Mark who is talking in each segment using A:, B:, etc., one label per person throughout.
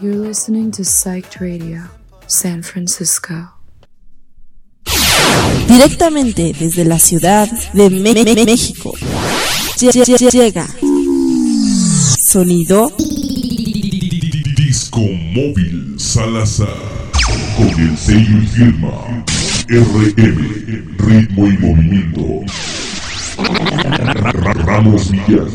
A: You're listening to Psyched Radio, San Francisco.
B: Directamente desde la ciudad de Me- Me- Me- México. Lle- lle- Llega. Sonido
C: Disco Móvil Salazar. Con el sello y firma RM, Ritmo y Movimiento. Ramos Villar.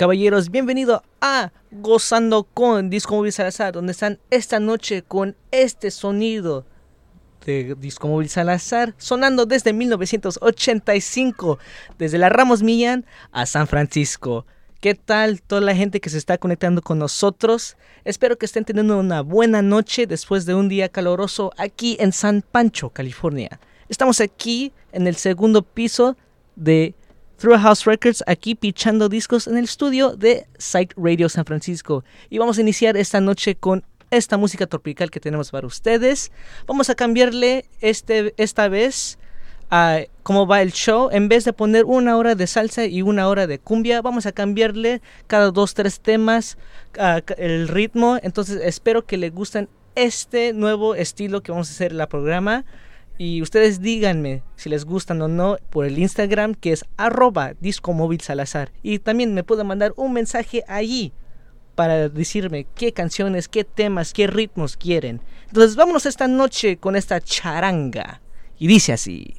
D: Caballeros, bienvenido a Gozando con Disco Móvil Salazar, donde están esta noche con este sonido de Disco Móvil Salazar, sonando desde 1985, desde la Ramos Millán a San Francisco. ¿Qué tal toda la gente que se está conectando con nosotros? Espero que estén teniendo una buena noche después de un día caloroso aquí en San Pancho, California. Estamos aquí en el segundo piso de Through House Records, aquí pichando discos en el estudio de Site Radio San Francisco. Y vamos a iniciar esta noche con esta música tropical que tenemos para ustedes. Vamos a cambiarle este, esta vez a cómo va el show. En vez de poner una hora de salsa y una hora de cumbia, vamos a cambiarle cada dos, tres temas el ritmo. Entonces espero que les gusten este nuevo estilo que vamos a hacer en la programa. Y ustedes díganme si les gustan o no por el Instagram que es arroba disco móvil salazar. Y también me pueden mandar un mensaje allí para decirme qué canciones, qué temas, qué ritmos quieren. Entonces vámonos esta noche con esta charanga. Y dice así.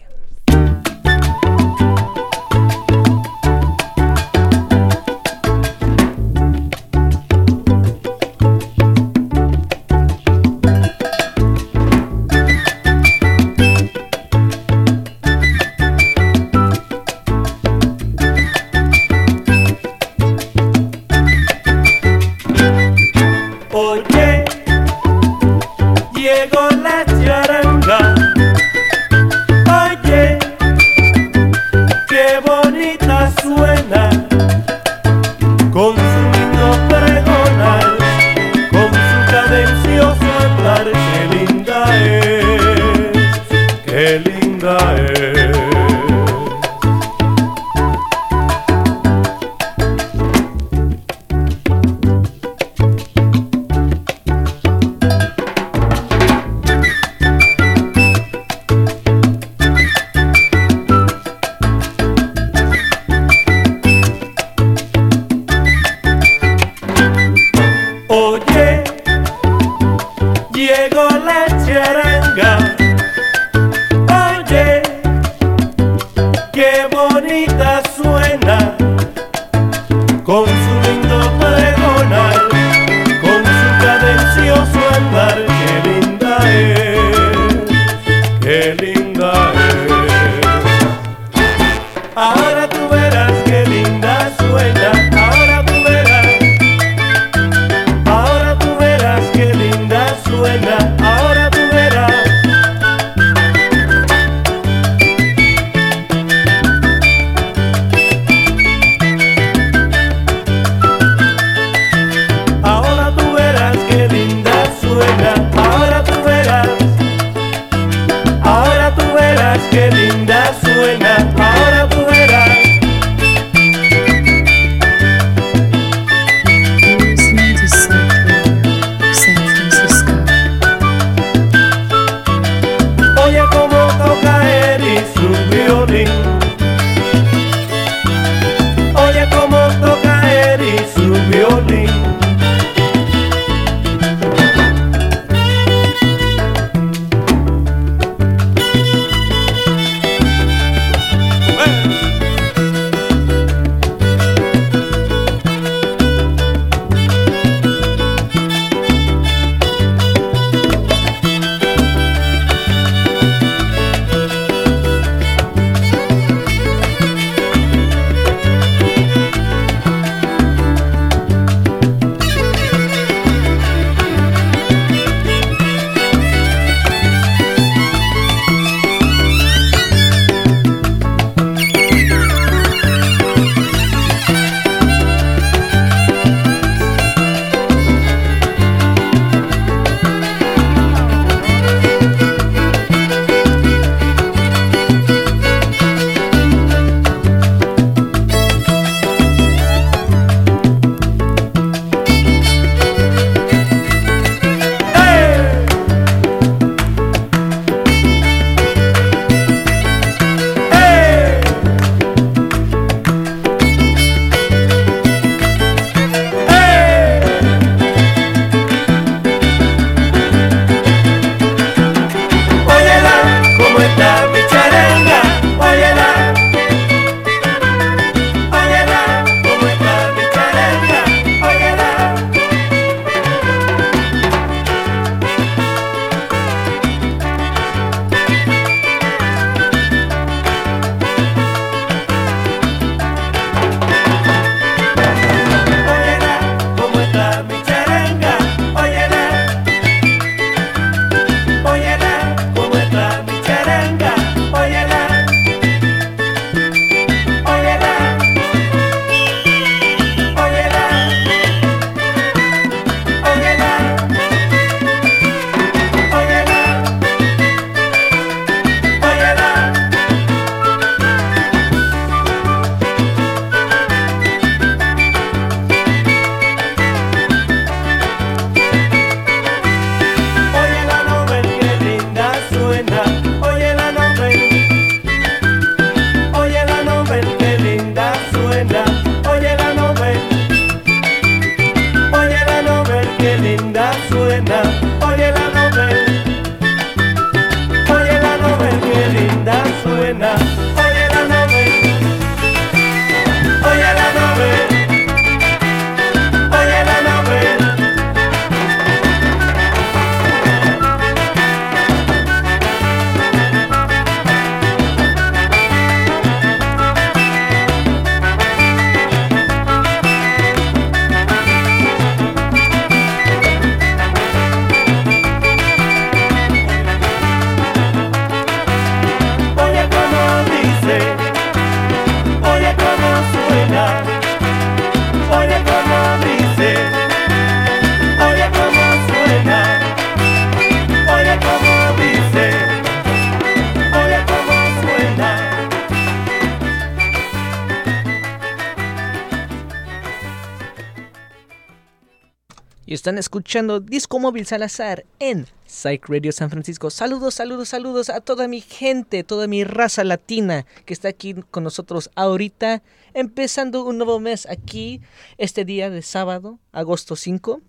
D: Escuchando Disco Móvil Salazar en Psych Radio San Francisco. Saludos, saludos, saludos a toda mi gente, toda mi raza latina que está aquí con nosotros ahorita, empezando un nuevo mes aquí, este día de sábado, agosto 5.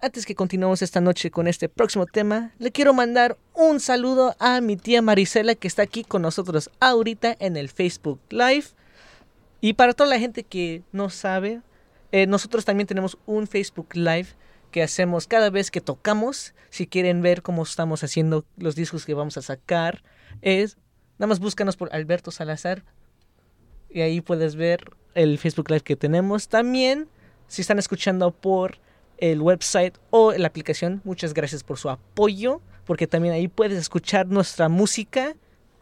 D: Antes que continuemos esta noche con este próximo tema, le quiero mandar un saludo a mi tía Marisela que está aquí con nosotros ahorita en el Facebook Live. Y para toda la gente que no sabe, eh, nosotros también tenemos un Facebook Live que hacemos cada vez que tocamos. Si quieren ver cómo estamos haciendo los discos que vamos a sacar, es nada más búscanos por Alberto Salazar y ahí puedes ver el Facebook Live que tenemos. También, si están escuchando por el website o la aplicación, muchas gracias por su apoyo, porque también ahí puedes escuchar nuestra música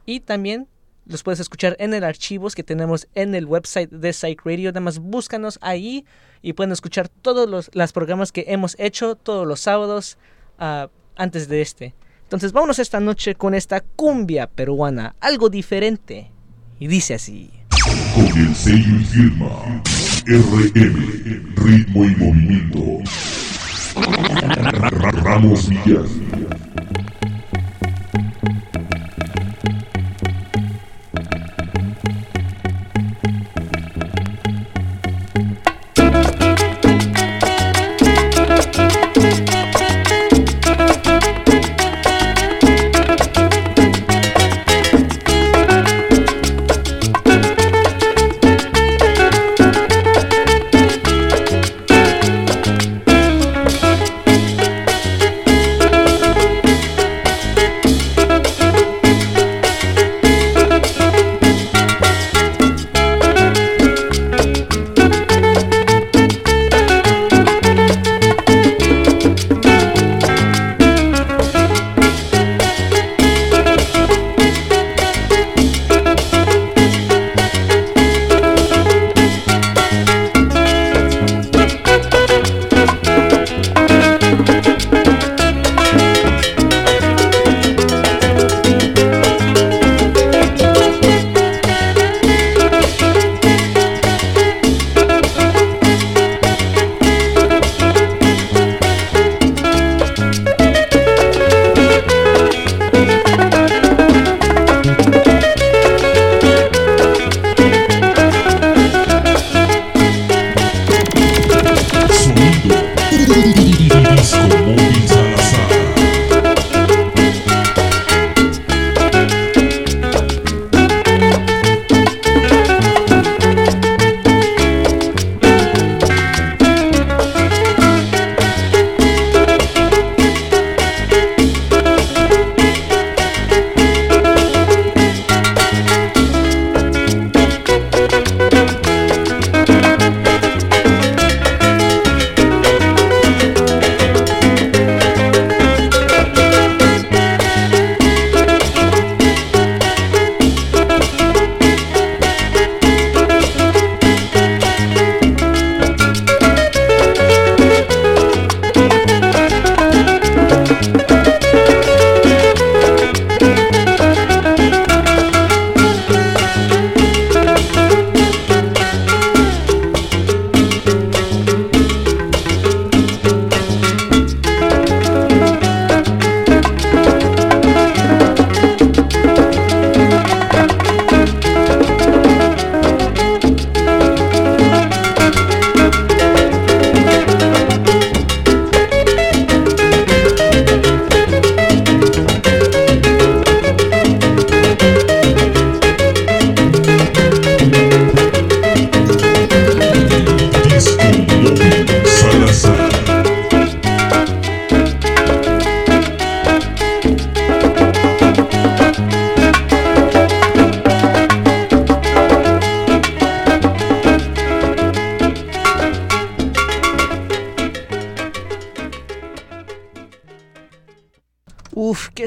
D: y también los puedes escuchar en el archivos que tenemos en el website de Psych Radio. Nada más búscanos ahí y pueden escuchar todos los las programas que hemos hecho todos los sábados ah, antes de este. Entonces vámonos esta noche con esta cumbia peruana, algo diferente. Y dice así.
C: Con el sello y firma RM, ritmo y movimiento. Ramos Villas.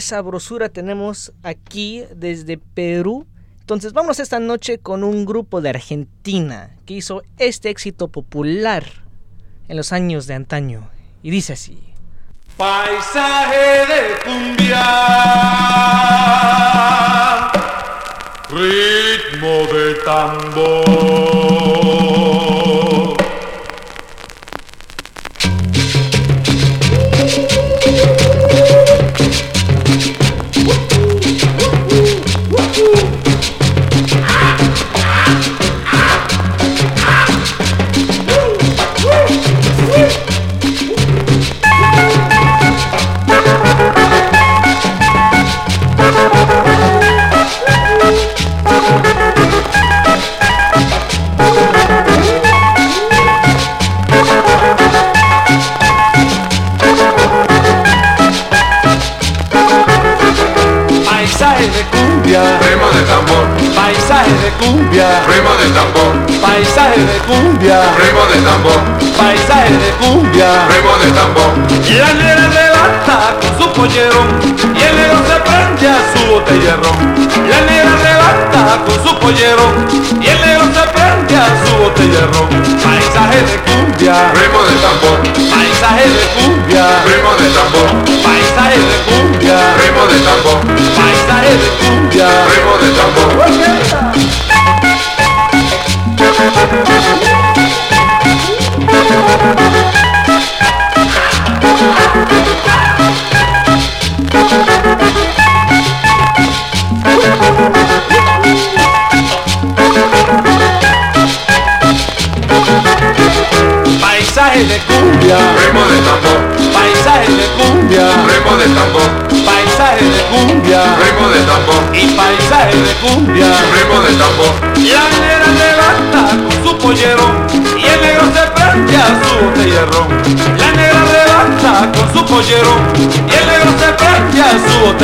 D: Sabrosura tenemos aquí desde Perú. Entonces vamos esta noche con un grupo de Argentina que hizo este éxito popular en los años de antaño. Y dice así.
E: Paisaje de cumbia, ritmo de tambor. Cumbia,
C: remo de tambor,
E: paisaje de cumbia.
C: remo de tambor.
E: La negra levanta con su pollerón y el negro se prende a su botellerón. La negra levanta con su pollerón y el negro se prende a su botellerón. Paisaje de cumbia,
C: Remo de tambor,
E: paisaje de cumbia,
C: remo de tambor,
E: paisaje de cumbia,
C: remo de tambor,
E: paisaje de cumbia.
C: remo de tambor.
E: Paisaje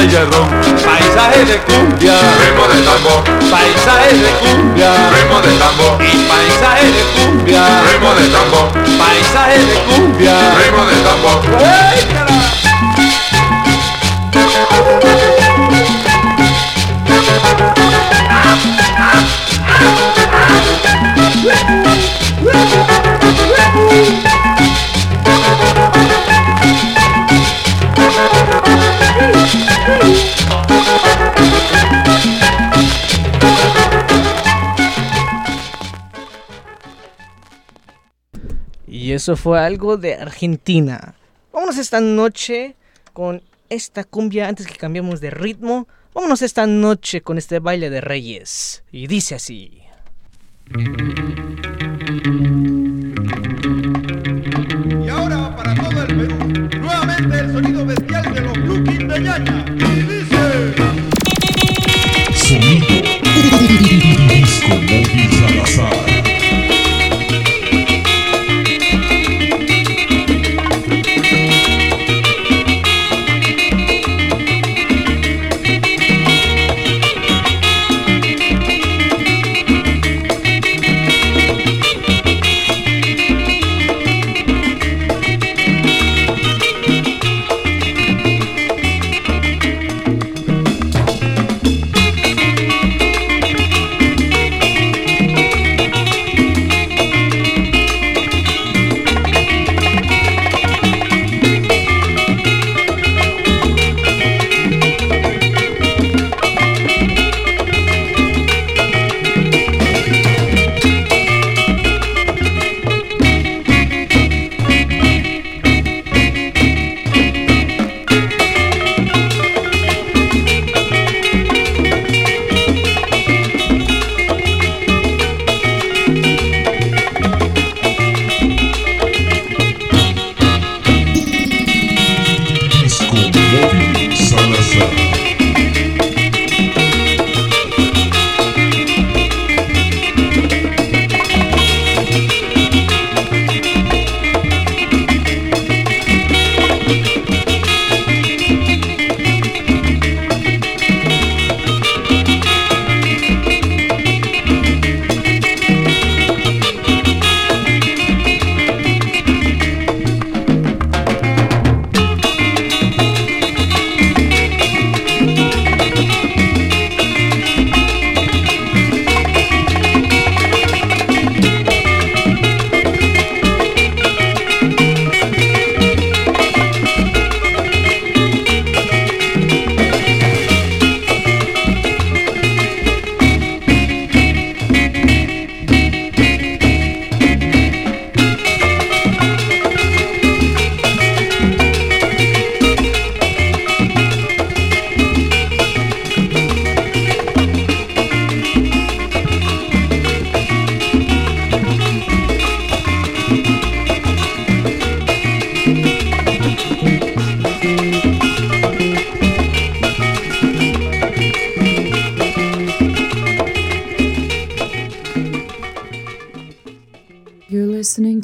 E: Paisaje de cumbia,
C: Remo de tambor,
E: paisaje de cumbia.
C: Remo de tambor,
E: y paisaje de cumbia,
C: remo de tambor,
E: paisaje de cumbia.
C: remo de tambor.
E: Y
D: eso fue algo de Argentina. Vámonos esta noche con esta cumbia antes que cambiemos de ritmo. Vámonos esta noche con este baile de reyes. Y dice así.
F: Y ahora para todo el Perú, nuevamente el sonido bestial de los Blue King de Ñaña. Y dice...
C: Sonido Disco Móvil Salazar.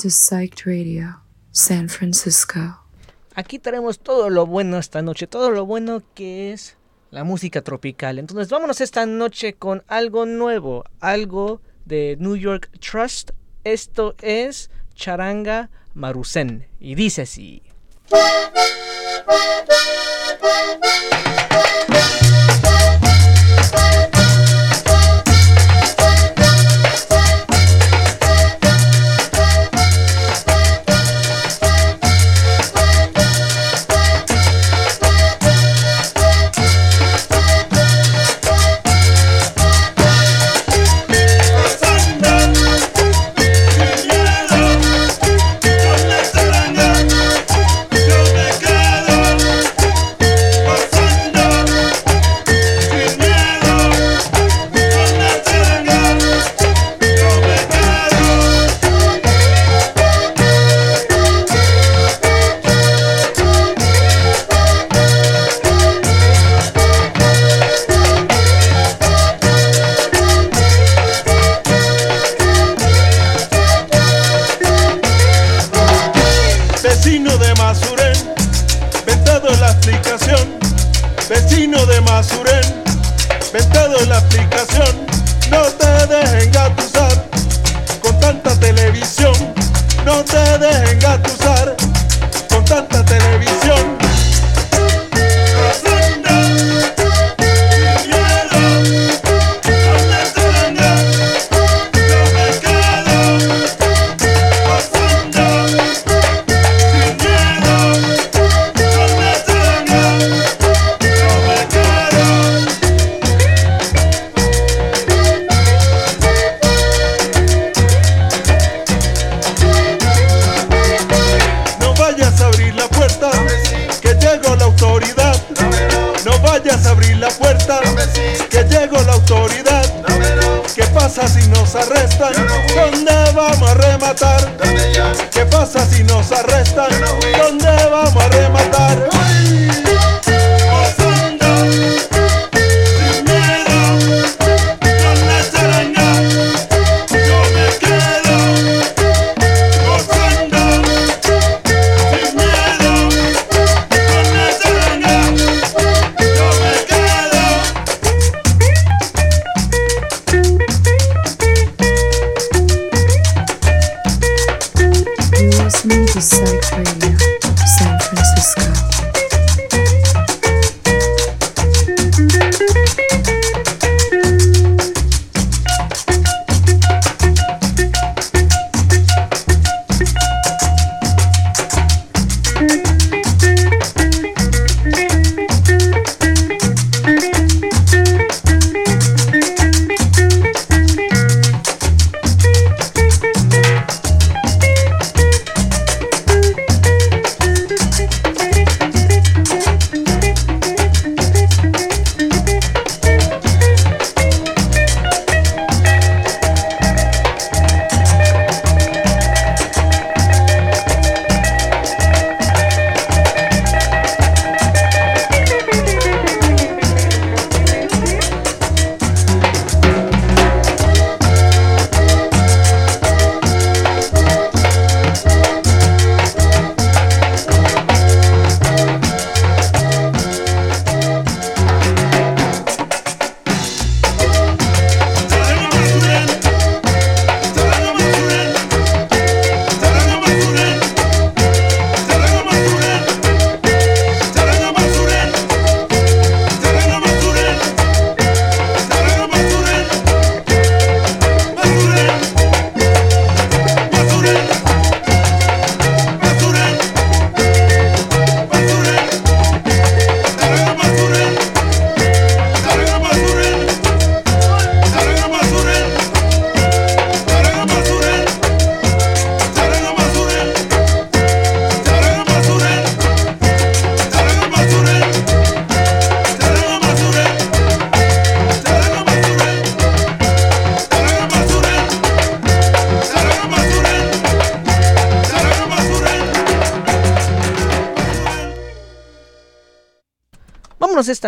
A: Psyched Radio, San Francisco.
G: Aquí tenemos todo lo bueno esta noche, todo lo bueno que es la música tropical. Entonces vámonos esta noche con algo nuevo, algo de New York Trust. Esto es Charanga Marusen y dice así.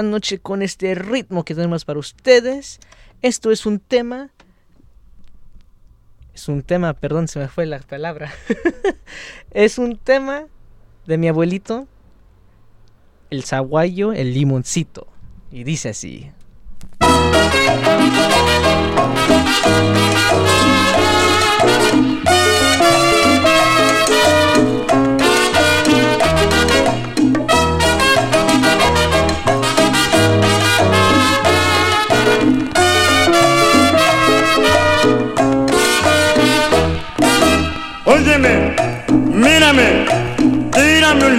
G: noche con este ritmo que tenemos para ustedes. Esto es un tema.
D: Es un tema, perdón, se me fue la palabra. es un tema de mi abuelito, el zaguayo, el limoncito. Y dice así.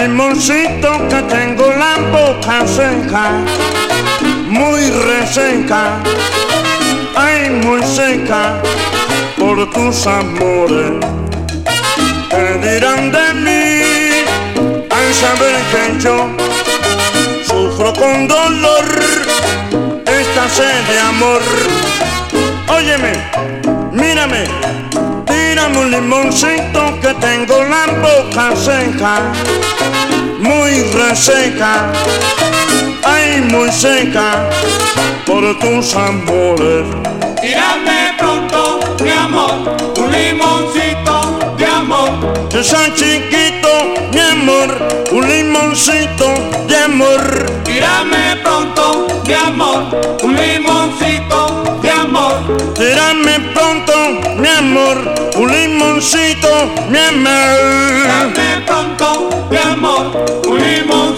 H: Limoncito que tengo la boca seca, muy reseca, ay muy seca por tus amores. ¿Qué dirán de mí al saber que yo sufro con dolor esta sed de amor? Óyeme, mírame, tírame un limoncito que tengo la boca seca, muy reseca, ay muy seca por tus amores.
E: Tírame pronto, mi amor, un limoncito de amor.
H: Que soy chiquito, mi amor, un limoncito de amor.
E: Tírame pronto, mi amor, un limoncito de amor.
H: Tírame amor, un limoncito, mi amor.
E: Tírame pronto, mi amor, un limoncito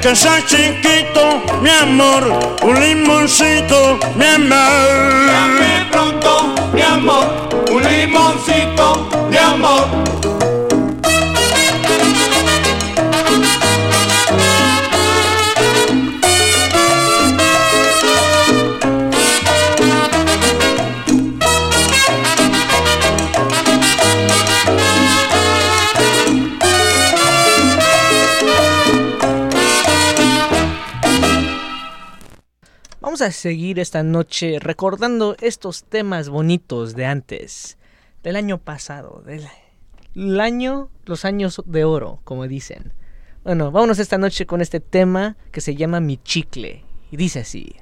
H: que soy chiquito,
E: mi amor, un limoncito,
H: mi amor.
E: Tírame pronto, mi amor, un limoncito
D: seguir esta noche recordando estos temas bonitos de antes, del año pasado, del el año, los años de oro, como dicen. Bueno, vámonos esta noche con este tema que se llama Mi Chicle. Y dice así.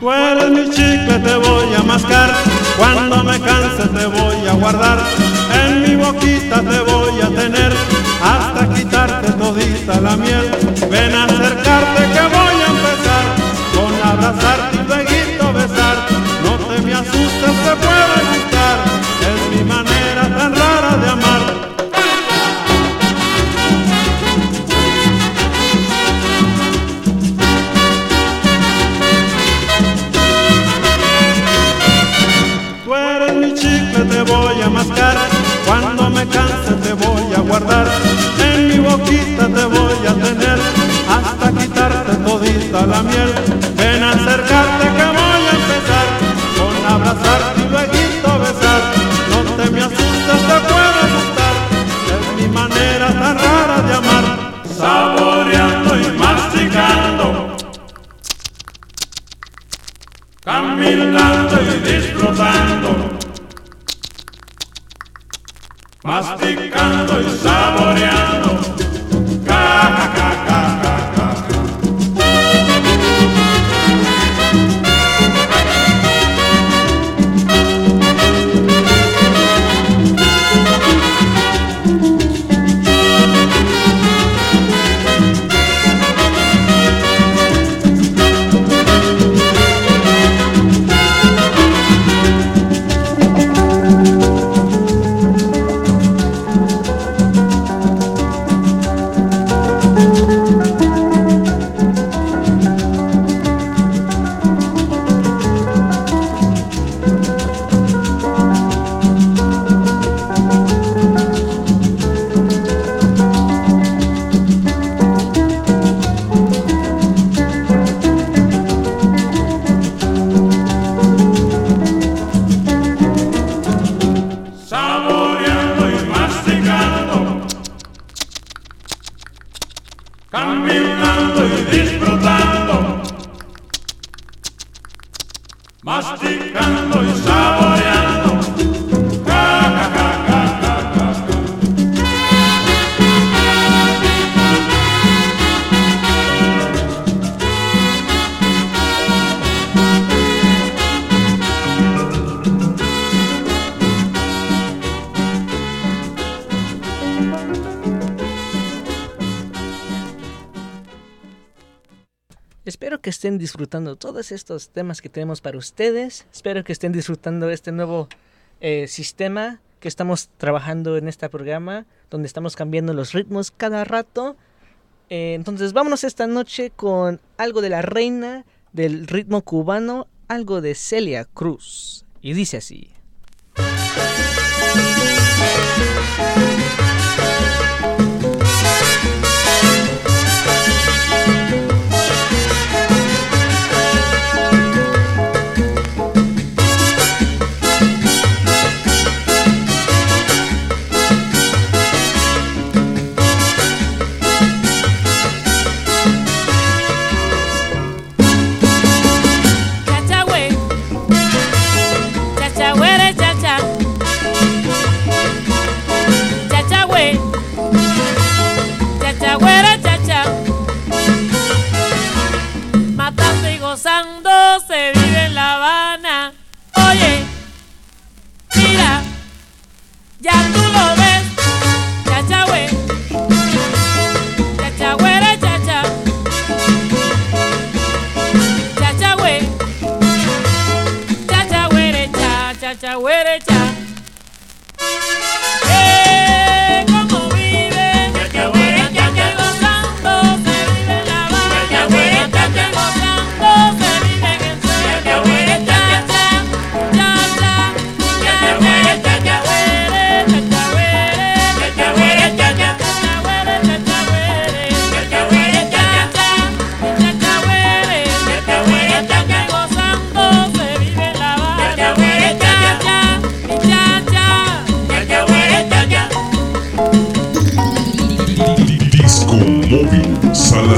I: Tú eres mi chicle, te voy a mascar. Cuando me canse te voy a guardar. En mi boquita te voy a tener. Hasta quitarte todita la miel. Ven a acercarte que voy a empezar. Con abrazarte y luego besar. No te me asustes, te puede caminando y disfrutando, masticando y saboreando. Ca, ca,
J: masticando
D: disfrutando todos estos temas que tenemos para ustedes. Espero que estén disfrutando este nuevo eh, sistema que estamos trabajando en este programa, donde estamos cambiando los ritmos cada rato. Eh, entonces vámonos esta noche con algo de la reina del ritmo cubano, algo de Celia Cruz. Y dice así.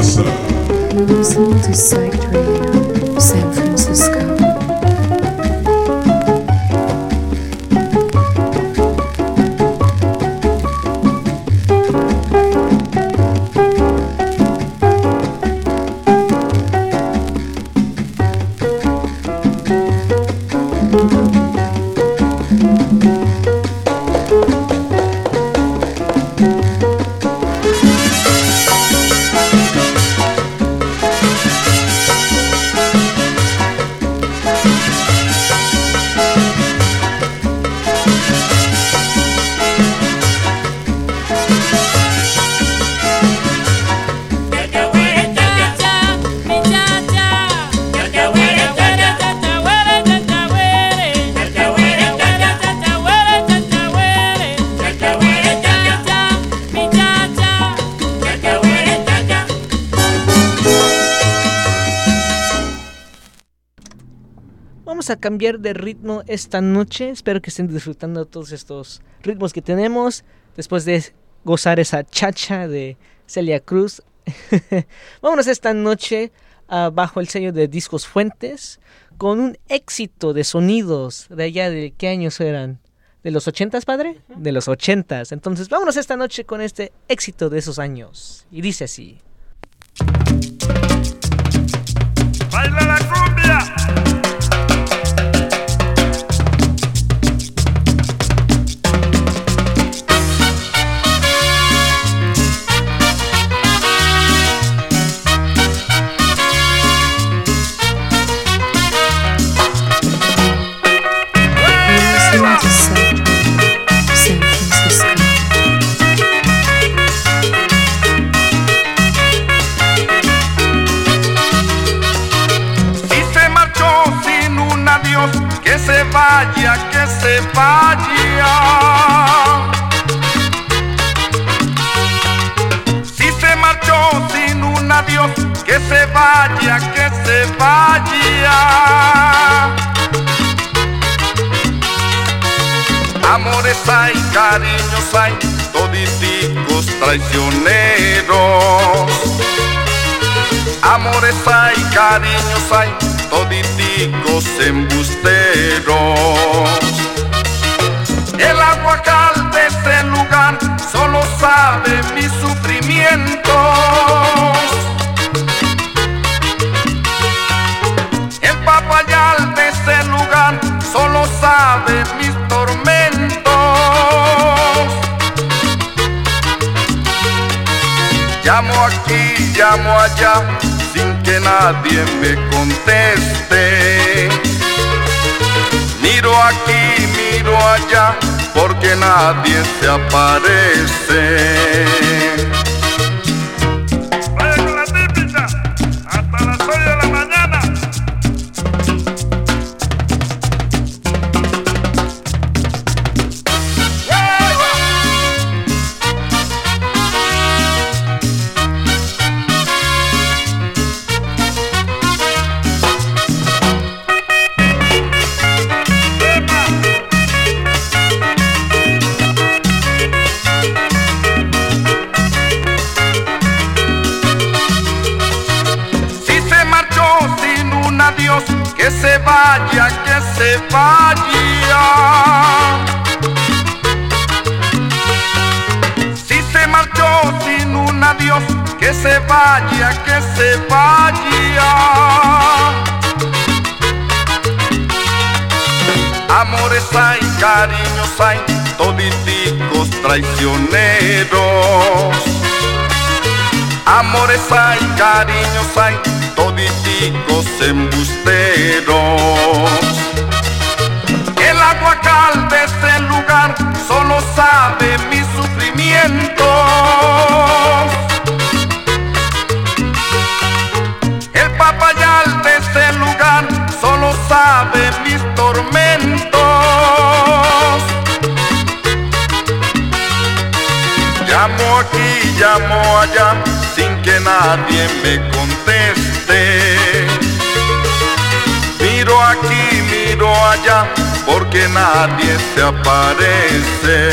C: Móvil Salazar.
K: Listening to Psych Radio,
D: Vamos a cambiar de ritmo esta noche. Espero que estén disfrutando todos estos ritmos que tenemos. Después de gozar esa chacha de Celia Cruz. Vámonos esta noche ah, bajo el sello de Discos Fuentes. Con un éxito de sonidos de allá de qué años eran. ¿De los ochentas, padre? De los ochentas. Entonces vámonos esta noche con este éxito de esos años. Y dice así.
J: Baila la cumbia. Hay, toditicos traicioneros. Amores hay, cariños hay, toditicos embusteros. El aguacal de este lugar solo sabe mis sufrimientos. Llamo allá, sin que nadie me conteste. Miro aquí, miro allá, porque nadie se aparece. Cariños hay, toditicos traicioneros. Amores hay, cariños hay, toditicos embusteros. El aguacal de este lugar solo sabe llamo allá, sin que nadie me conteste. Miro aquí, miro allá, porque nadie se aparece.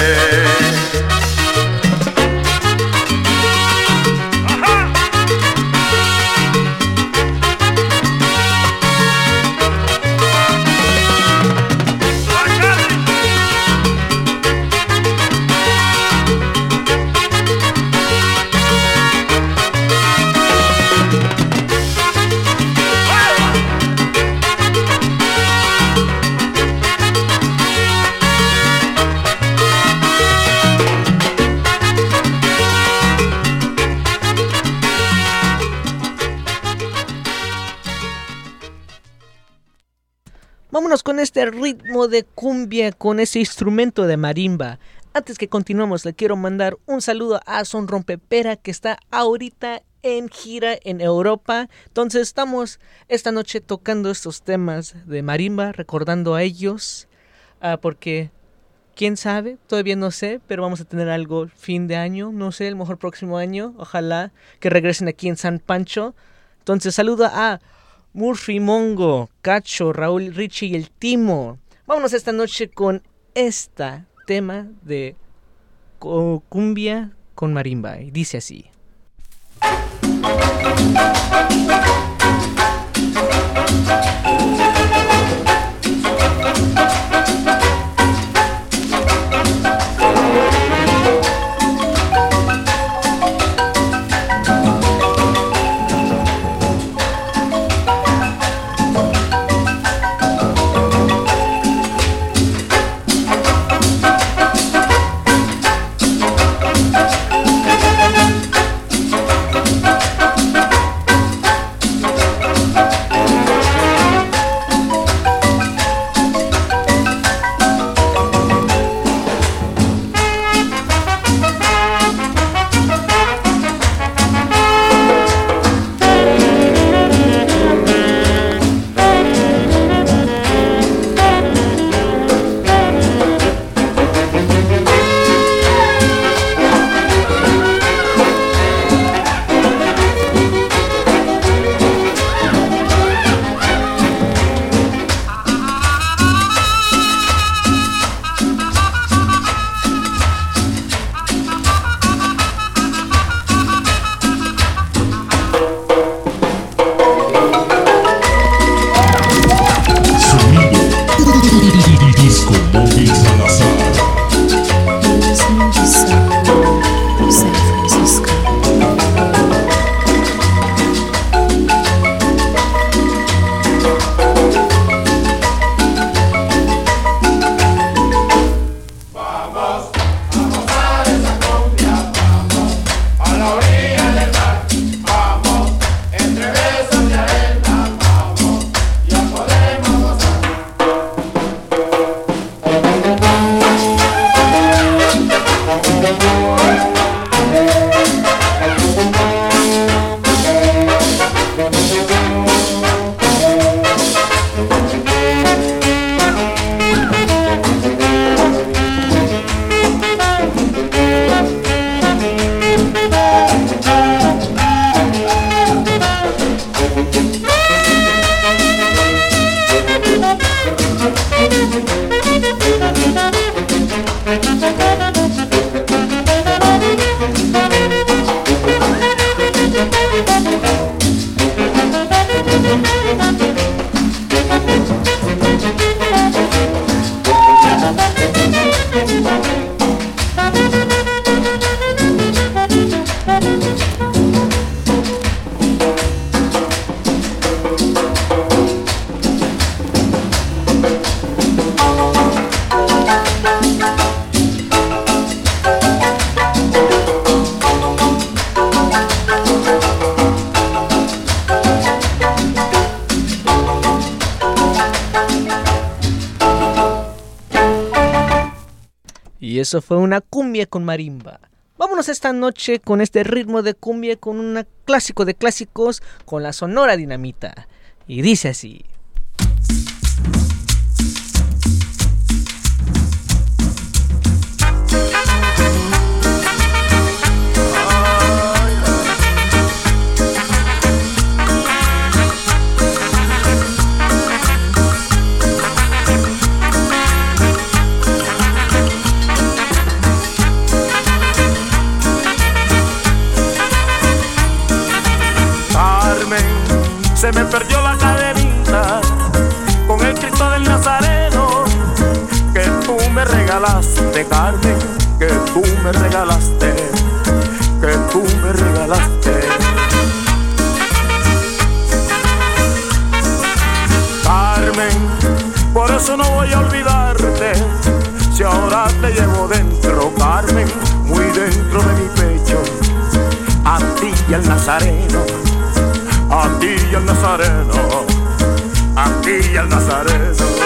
D: Ritmo de cumbia, con ese instrumento de marimba. Antes que continuemos, le quiero mandar un saludo a Son Rompepera, que está ahorita en gira en Europa. Entonces estamos esta noche tocando estos temas de marimba, recordando a ellos, ah, porque quién sabe, todavía no sé, pero vamos a tener algo fin de año, no sé, el mejor próximo año, ojalá que regresen aquí en San Pancho. Entonces saludo a Murphy Mongo, Cacho, Raúl Richie y el Timo. Vámonos esta noche con esta tema de cumbia con marimba. Dice así. Eso fue una cumbia con marimba. Vámonos esta noche con este ritmo de cumbia, con un clásico de clásicos, con la Sonora Dinamita. Y dice así.
J: Se me perdió la cadenita con el Cristo del Nazareno que tú me regalaste, Carmen, que tú me regalaste, que tú me regalaste. Carmen, por eso no voy a olvidarte, si ahora te llevo dentro, Carmen, muy dentro de mi pecho, a ti y al Nazareno a ti y al Nazareno, a ti al Nazareno.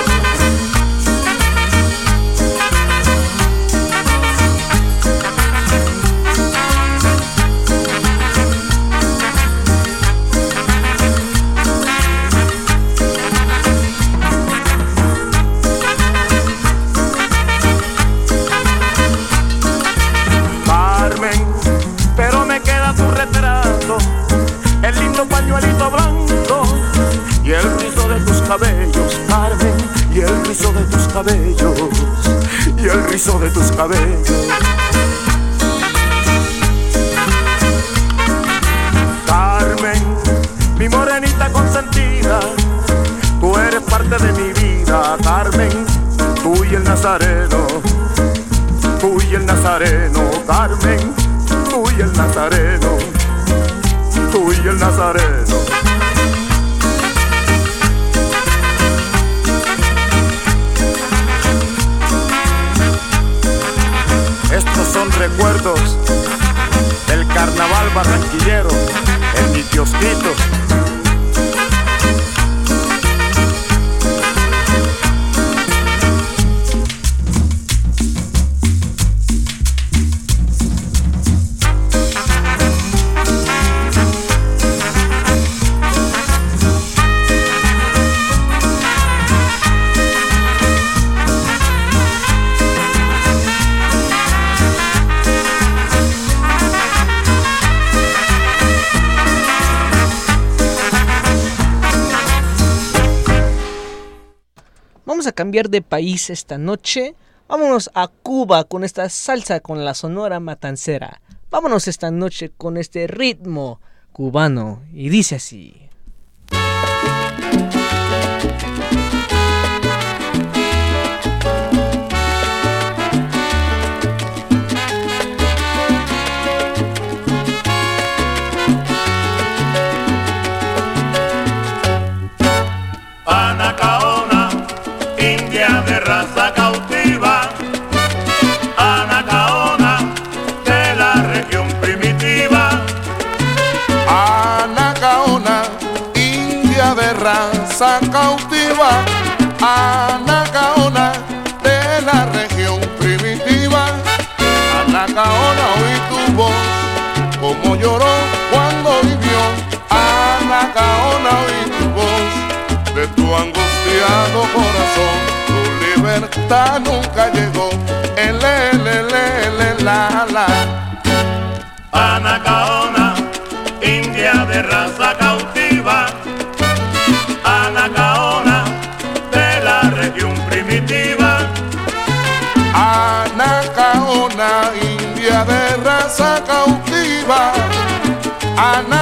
J: Rizo de tus cabellos, y el rizo de tus cabellos. Carmen, mi morenita consentida, tú eres parte de mi vida, Carmen, tú y el Nazareno, tú y el Nazareno, Carmen, tú y el Nazareno tú y el Nazareno. Estos son recuerdos del carnaval barranquillero en mi kiosquito.
D: Cambiar de país esta noche. Vámonos a Cuba con esta salsa con la sonora matancera. Vámonos esta noche con este ritmo cubano. Y dice así.
L: Nunca llegó. El, el, el, el, el, la, la.
J: Anacaona, india de raza cautiva. Anacaona, de la región primitiva.
L: Anacaona, india de raza cautiva. Anacaona,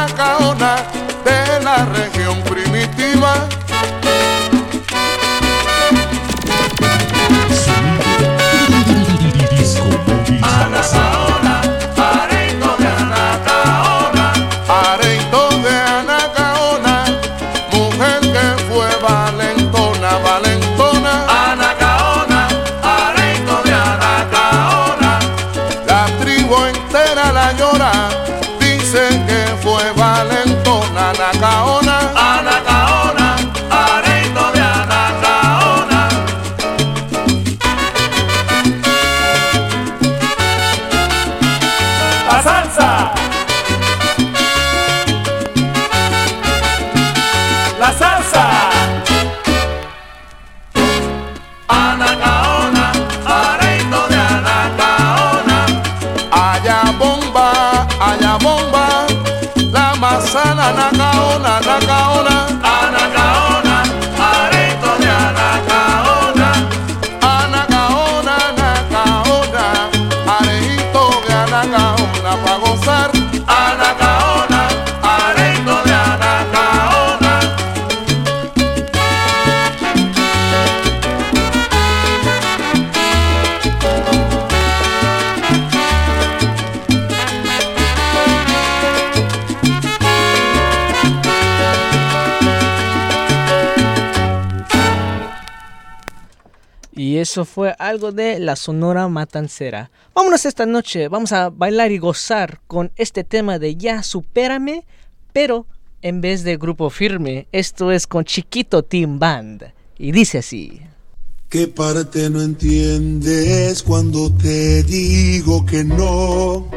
L: fue
D: algo de la Sonora Matancera. Vámonos esta noche, vamos a bailar y gozar con este tema de Ya Supérame, pero en vez de grupo firme, esto es con Chiquito Team Band. Y dice así.
M: ¿Qué parte no entiendes cuando te digo que no?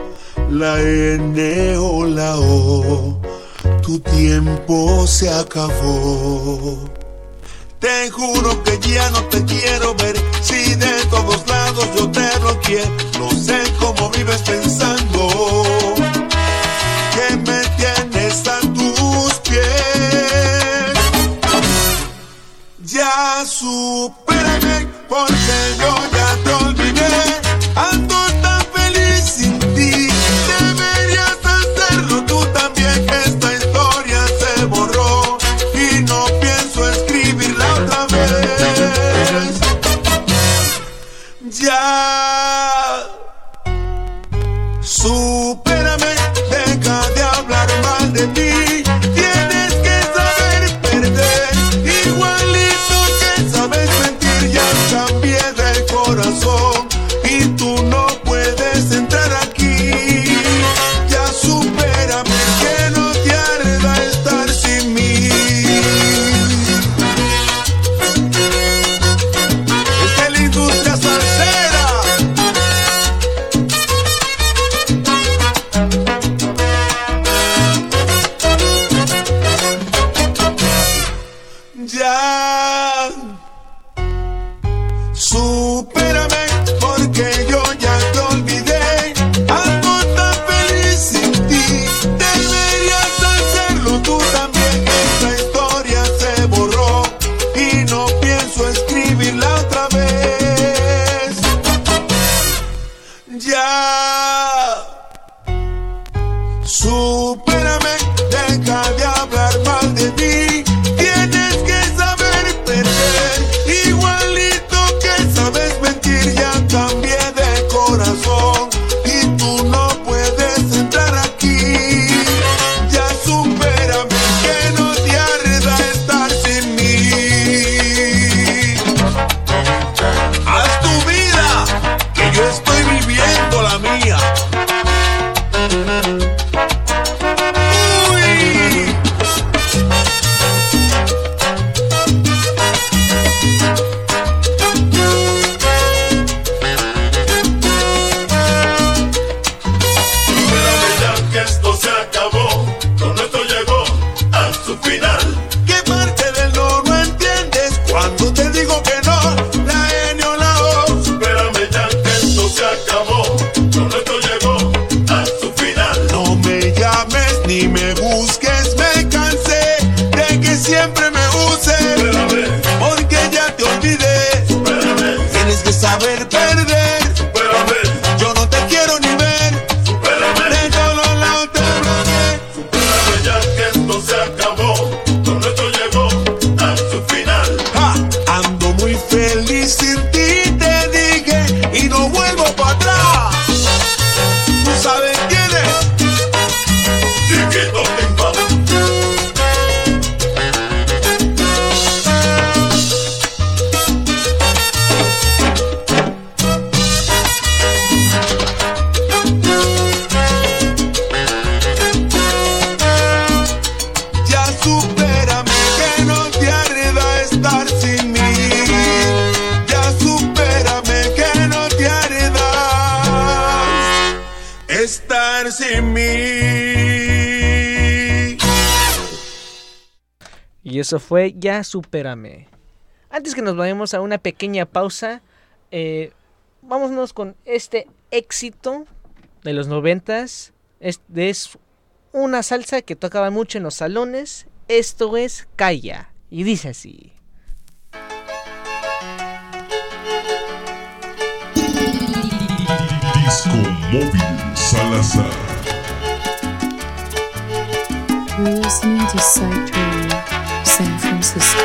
M: La N o la O, tu tiempo se acabó. Te juro que ya no te quiero ver. Si de todos lados yo te bloqueé, no sé cómo vives pensando que me tienes a tus pies. Ya supérame porque yo ya te olvidé.
D: Eso fue Ya Supérame. Antes que nos vayamos a una pequeña pausa, eh, vámonos con este éxito de los noventas. Es, es una salsa que tocaba mucho en los salones. Esto es Calla. Y dice así.
C: Disco Móvil Salazar.
A: San Francisco.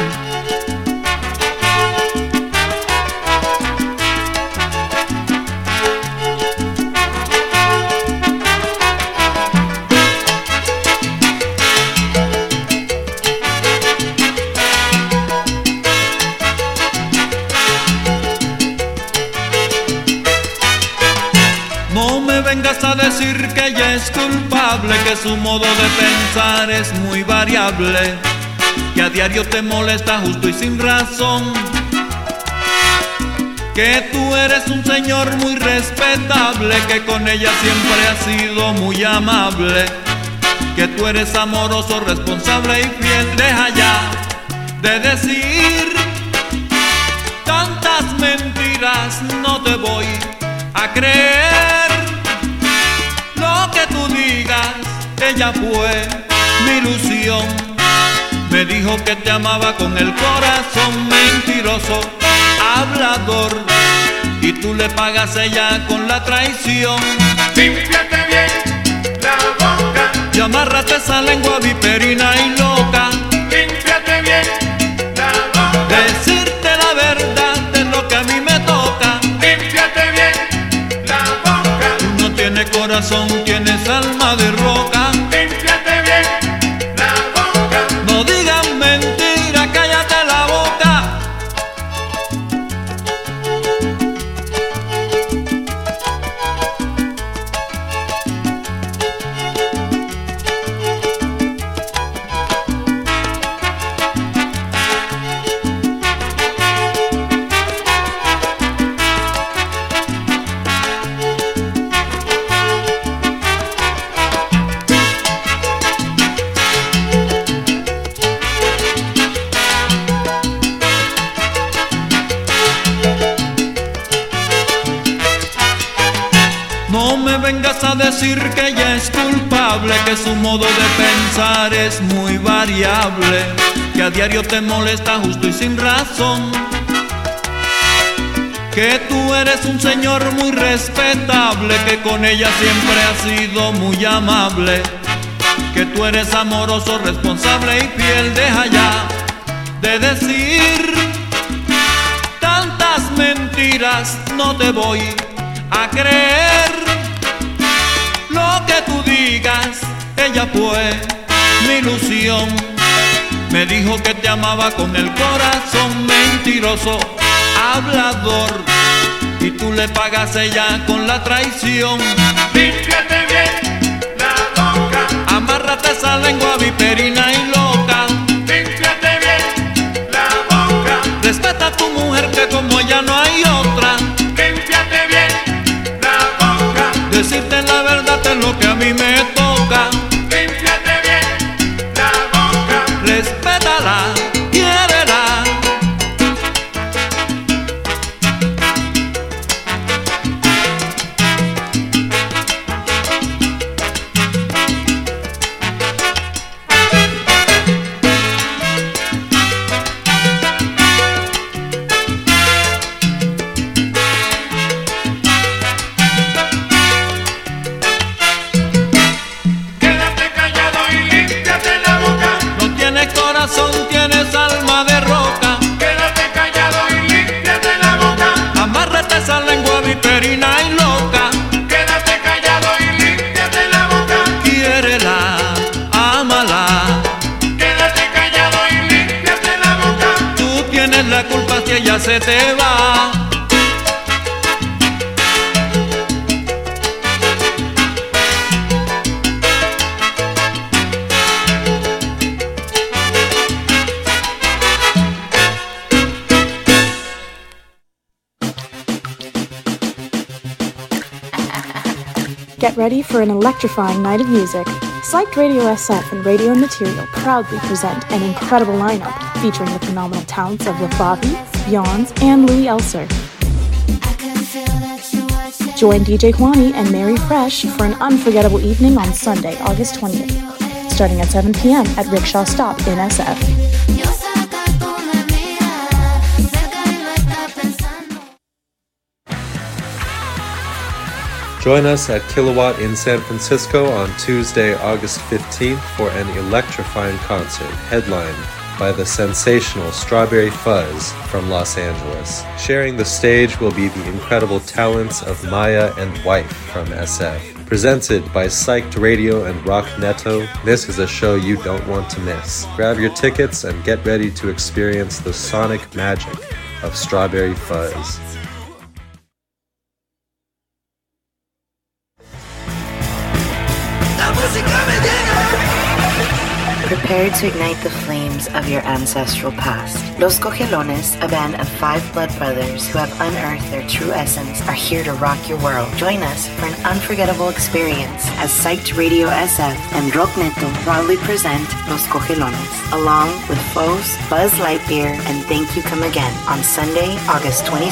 N: No me vengas a decir que ella es culpable, que su modo de pensar es muy variable, que a diario te molesta justo y sin razón, que tú eres un señor muy respetable, que con ella siempre has sido muy amable, que tú eres amoroso, responsable y fiel. Deja ya de decir tantas mentiras, no te voy a creer lo que tú digas. Ella fue mi ilusión. Me dijo que te amaba con el corazón mentiroso, hablador. Y tú le pagas a ella con la traición.
E: Límpiate bien la boca,
N: Y amárrate esa lengua viperina y loca.
E: límpiate bien la boca,
N: Decirte la verdad es lo que a mí me toca.
E: límpiate bien la boca,
N: Tú no tienes corazón, que ella es culpable, que su modo de pensar es muy variable, que a diario te molesta justo y sin razón, que tú eres un señor muy respetable, que con ella siempre has sido muy amable, que tú eres amoroso, responsable y fiel, deja ya de decir tantas mentiras, no te voy a creer digas. Ella fue mi ilusión. Me dijo que te amaba con el corazón mentiroso, hablador. Y tú le pagas ella con la traición.
E: Límpiate bien la boca,
N: Amárrate esa lengua viperina y loca.
E: límpiate bien la boca,
N: Respeta a tu mujer que como ella no
O: Get ready for an electrifying night of music. Psyched Radio SF and Radio Material proudly present an incredible lineup featuring the phenomenal talents of Lafavi, Yawns, and Louis Elser. Join DJ Juani and Mary Fresh for an unforgettable evening on Sunday, August 20th, starting at 7 p.m. at Rickshaw Stop in SF.
P: Join us at Kilowatt in San Francisco on Tuesday, August 15th for an electrifying concert headlined by the sensational Strawberry Fuzz from Los Angeles. Sharing the stage will be the incredible talents of Maya and Wife from SF. Presented by Psyched Radio and Rock Neto, this is a show you don't want to miss. Grab your tickets and get ready to experience the sonic magic of Strawberry Fuzz.
Q: Prepare to ignite the flames of your ancestral past. Los Cogelones, a band of five blood brothers who have unearthed their true essence, are here to rock your world. Join us for an unforgettable experience as Psyched Radio SF and Rock Neto proudly present Los Cogelones, along with Foes, Buzz Lightyear, and Thank You Come Again on Sunday, August 27,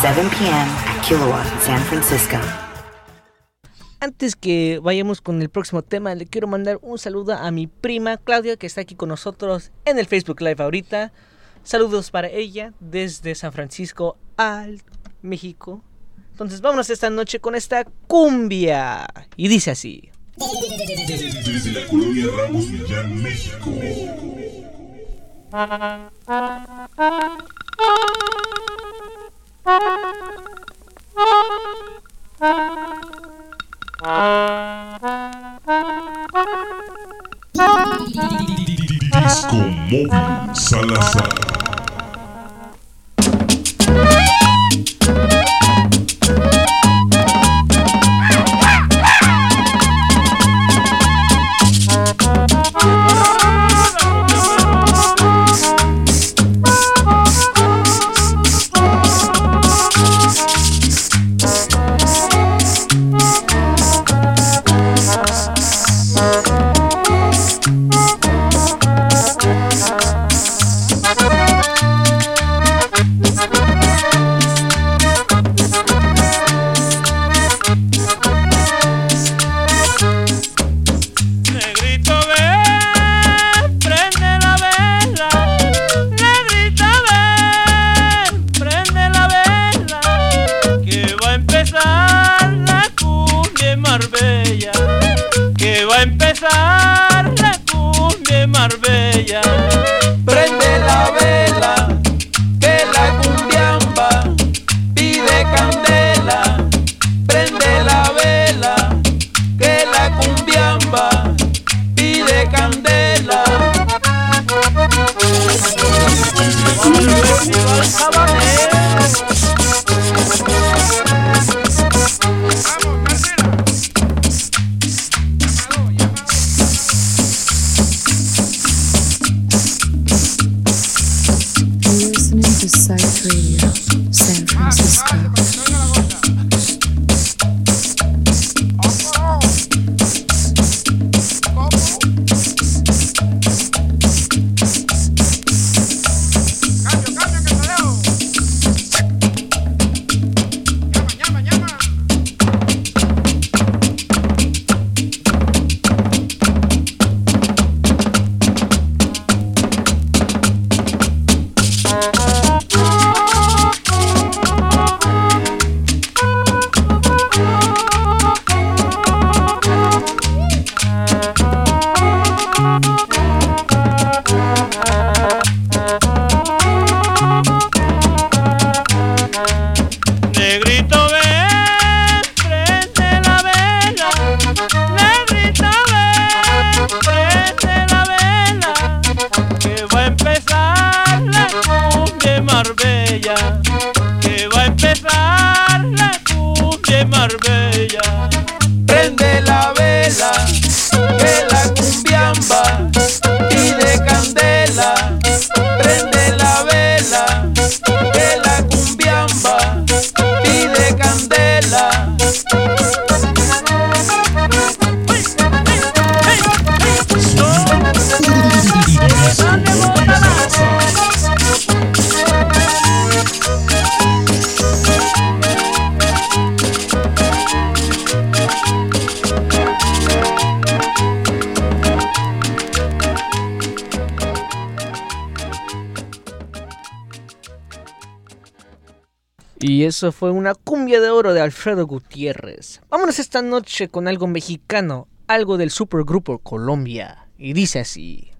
Q: 7 p.m. at Kilowatt, San Francisco.
D: Antes que vayamos con el próximo tema, le quiero mandar un saludo a mi prima Claudia, que está aquí con nosotros en el Facebook Live ahorita. Saludos para ella desde San Francisco al México. Entonces vámonos esta noche con esta cumbia. Y dice así.
C: Desde la colonia Ramos Millán, México. Disco Móvil Salazar.
D: Fue una cumbia de oro de Alfredo Gutiérrez. Vámonos esta noche con algo mexicano, algo del supergrupo Colombia. Y dice así.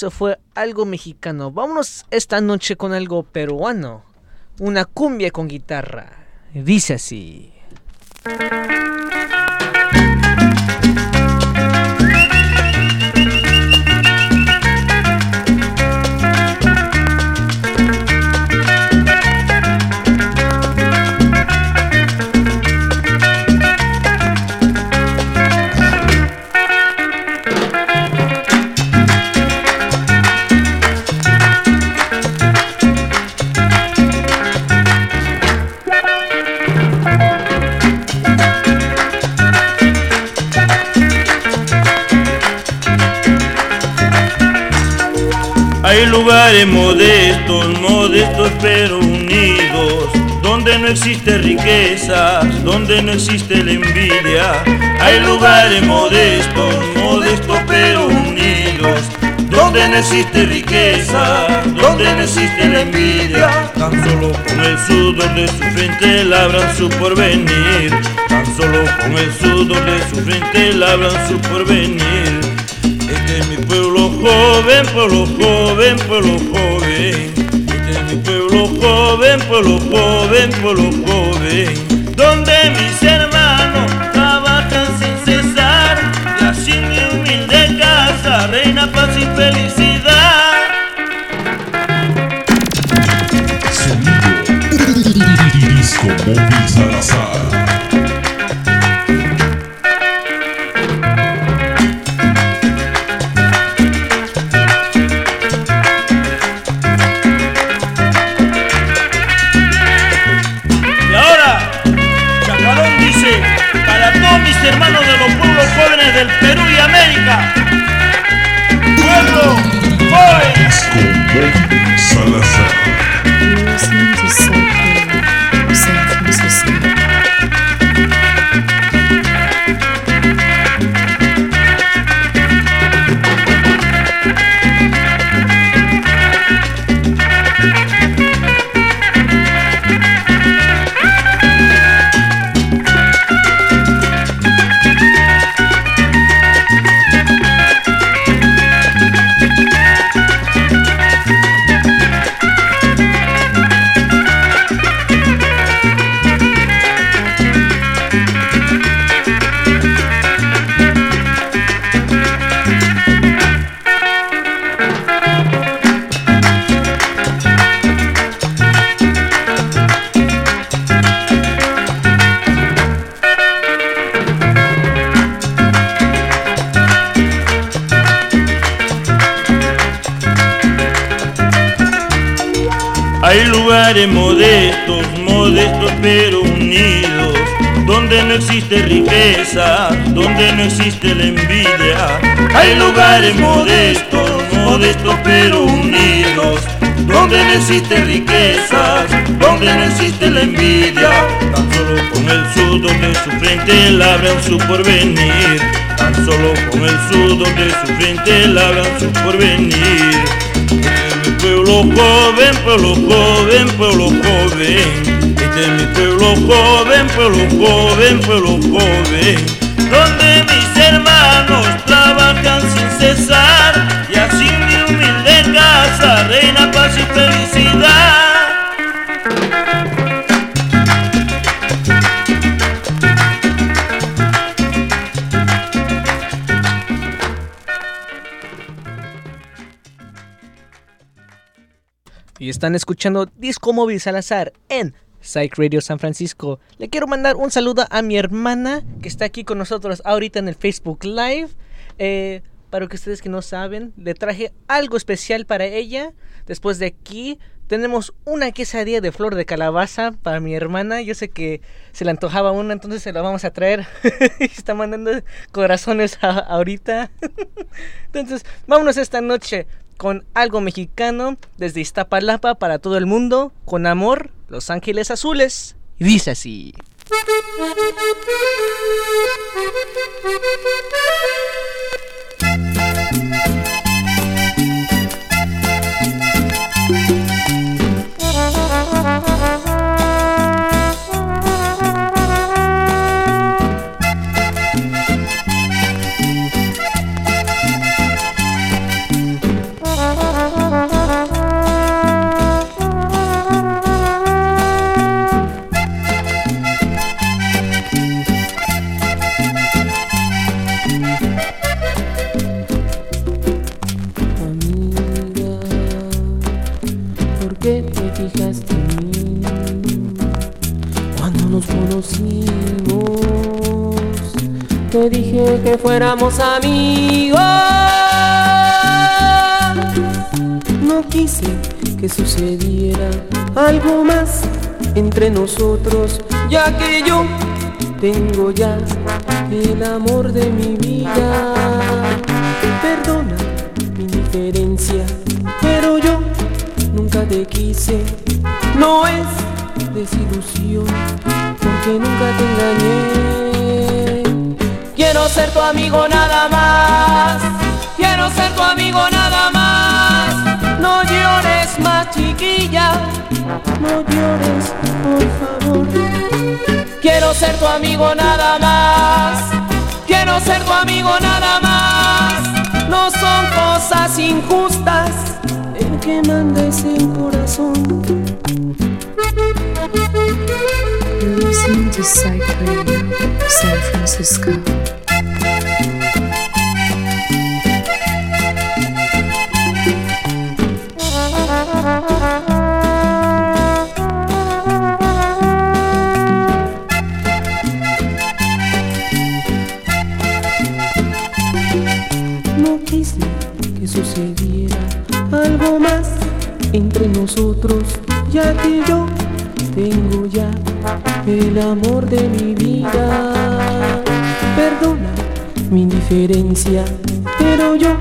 D: Eso fue algo mexicano. Vámonos esta noche con algo peruano. Una cumbia con guitarra. Dice así.
R: Hay lugares modestos, modestos pero unidos, donde no existe riqueza, donde no existe la envidia. Hay lugares modestos, modestos pero unidos, donde no existe riqueza, donde no existe la envidia. Tan solo con el sudor de su frente labran su porvenir, tan solo con el sudor de su frente labran su porvenir. Este es mi pueblo joven, pueblo joven, pueblo joven. Este es mi pueblo joven, pueblo joven, pueblo joven. Donde mis hermanos trabajan sin cesar. Y así mi humilde casa reina paz y felicidad.
C: Disco Móvil Salazar.
R: Modestos, modestos pero unidos, donde no existe riqueza, donde no existe la envidia. Hay lugares modestos, modestos pero unidos, donde no existe riqueza, donde no existe la envidia. Tan solo con el sudor de su frente labran su porvenir. Tan solo con el sudor de su frente labran su porvenir. Pueblo joven, pueblo joven, pueblo joven. Este es mi pueblo joven, pueblo joven, pueblo joven. Donde mis hermanos trabajan sin cesar y así mi humilde casa reina paz y felicidad.
D: Están escuchando Disco Móvil Salazar en Psych Radio San Francisco. Le quiero mandar un saludo a mi hermana que está aquí con nosotros ahorita en el Facebook Live. Eh, para que ustedes que no saben, le traje algo especial para ella. Después de aquí tenemos una quesadilla de flor de calabaza para mi hermana. Yo sé que se le antojaba una, entonces se la vamos a traer. Está mandando corazones ahorita. entonces, vámonos esta noche con algo mexicano desde Iztapalapa para todo el mundo. Con amor, Los Ángeles Azules. Y dice así.
S: Te dije que fuéramos amigos. No quise que sucediera algo más entre nosotros, ya que yo tengo ya el amor de mi vida. Perdona mi indiferencia, pero yo nunca te quise. No es desilusión, porque nunca te engañé. Quiero ser tu amigo nada más. Quiero ser tu amigo nada más. No llores más, chiquilla. No llores, por favor. Quiero ser tu amigo nada más. Quiero ser tu amigo nada más. No son cosas injustas. El que manda es el corazón.
A: Listening to Psych Radio, San
S: sucediera algo más entre nosotros, ya que yo tengo ya el amor de mi vida. Perdona mi indiferencia, pero yo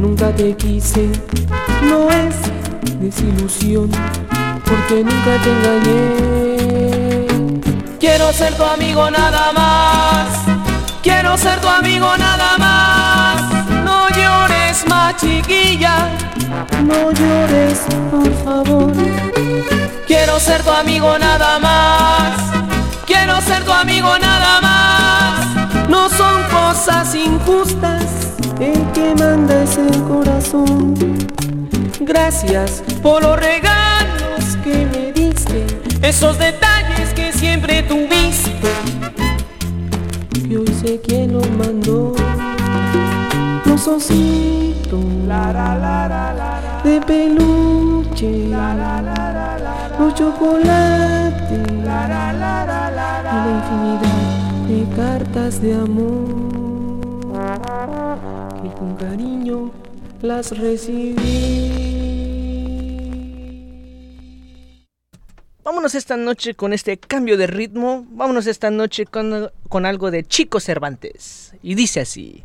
S: nunca te quise. No es desilusión, porque nunca te engañé. Quiero ser tu amigo nada más. Quiero ser tu amigo nada más. No llores más, chiquilla. No llores, por favor. Quiero ser tu amigo nada más. Quiero ser tu amigo nada más. No son cosas injustas. El que manda es el corazón. Gracias por los regalos que me diste. Esos detalles que siempre tuviste que hoy sé quién lo mandó. Los ositos de peluche, los chocolates y la infinidad de cartas de amor que con cariño las recibí.
D: Vámonos esta noche con este cambio de ritmo. Vámonos esta noche con, con algo de Chico Cervantes. Y dice así.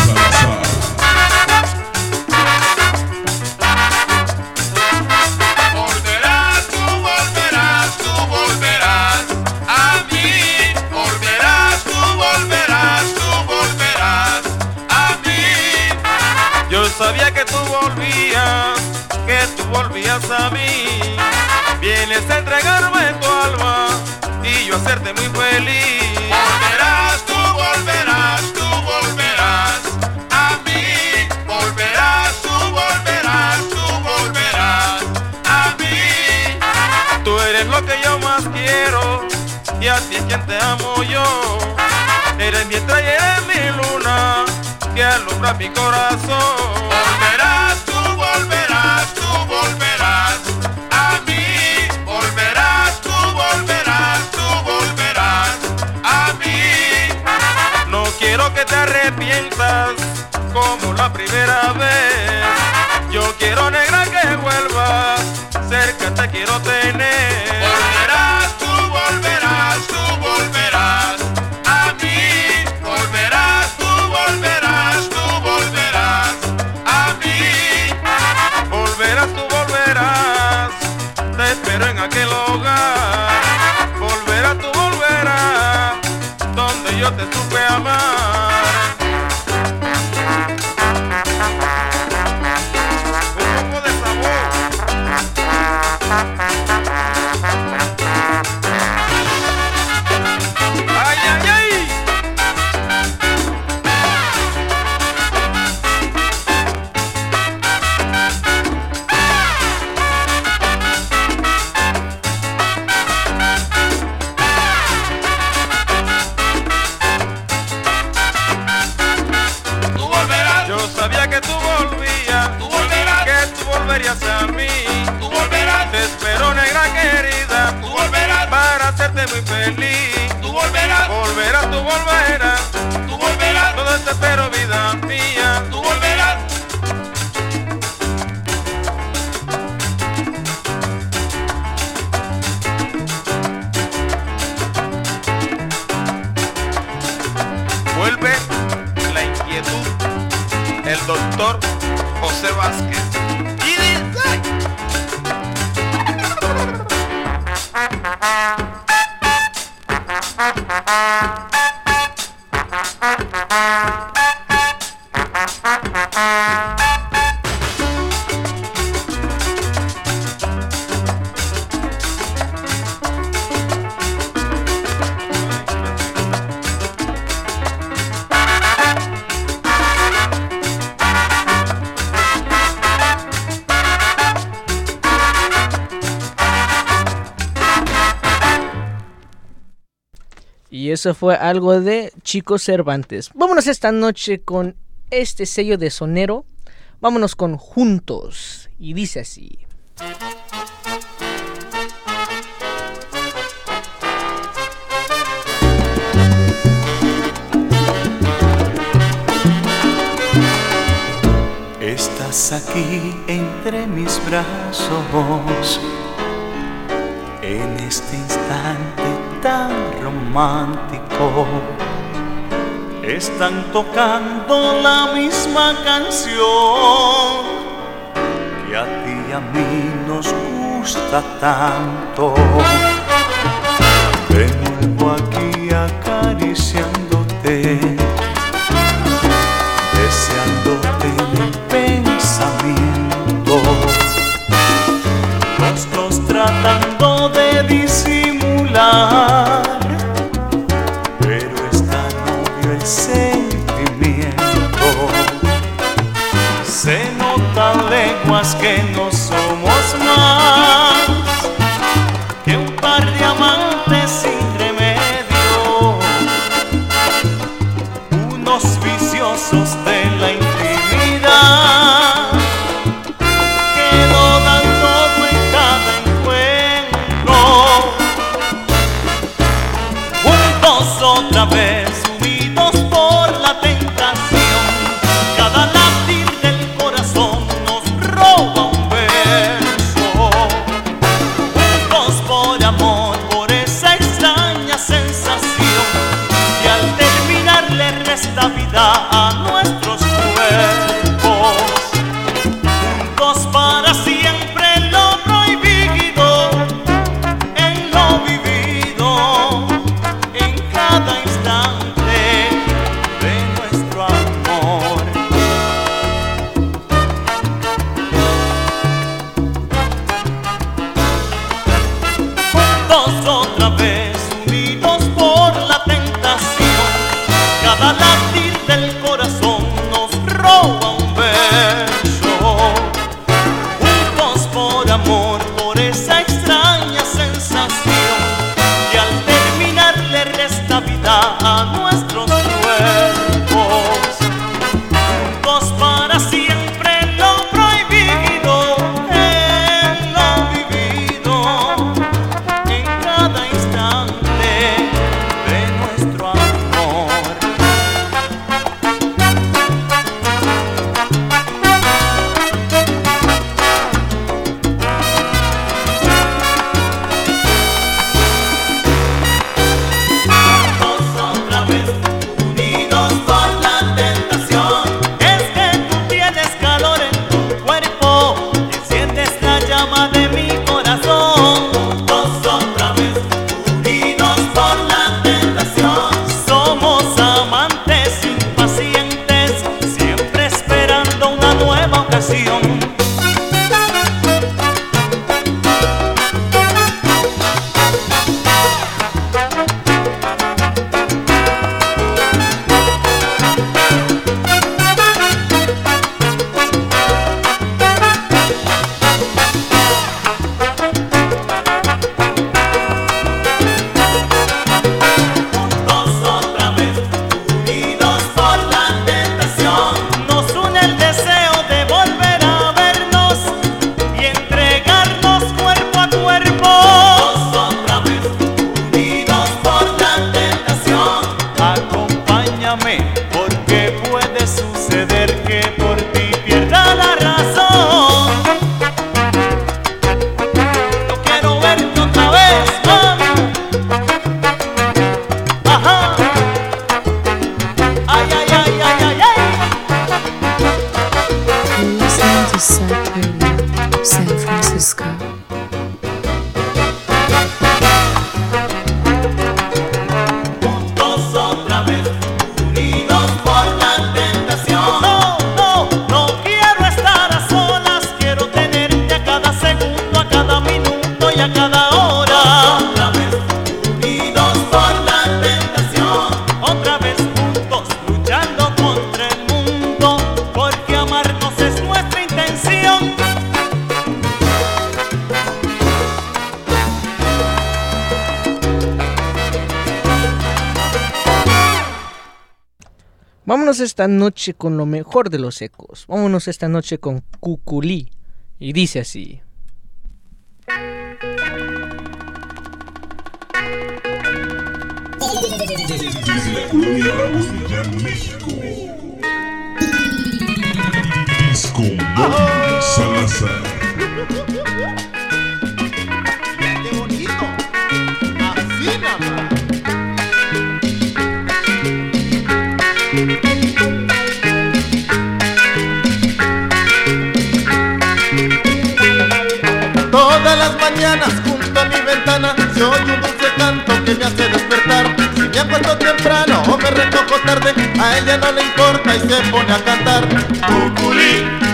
T: a mí.
J: Vienes a entregarme tu alma y yo hacerte muy feliz.
T: Volverás, tú volverás, tú volverás a mí. Volverás, tú volverás, tú volverás a mí.
J: Tú eres lo que yo más quiero y a ti es quien te amo yo. Eres mi estrella eres mi luna que alumbra mi corazón.
D: Eso fue algo de Chico Cervantes. Vámonos esta noche con este sello de sonero. Vámonos con Juntos. Y dice así.
U: Estás aquí entre mis brazos, en este instante tan romántico. Están tocando la misma canción que a ti y a mí nos gusta tanto. De nuevo aquí acariciándote
D: noche con lo mejor de los ecos. Vámonos esta noche con Cuculí. Y dice así.
F: oye un dulce canto que me hace despertar. Si me acuerdo temprano o me recojo tarde, a ella no le importa y se pone a cantar.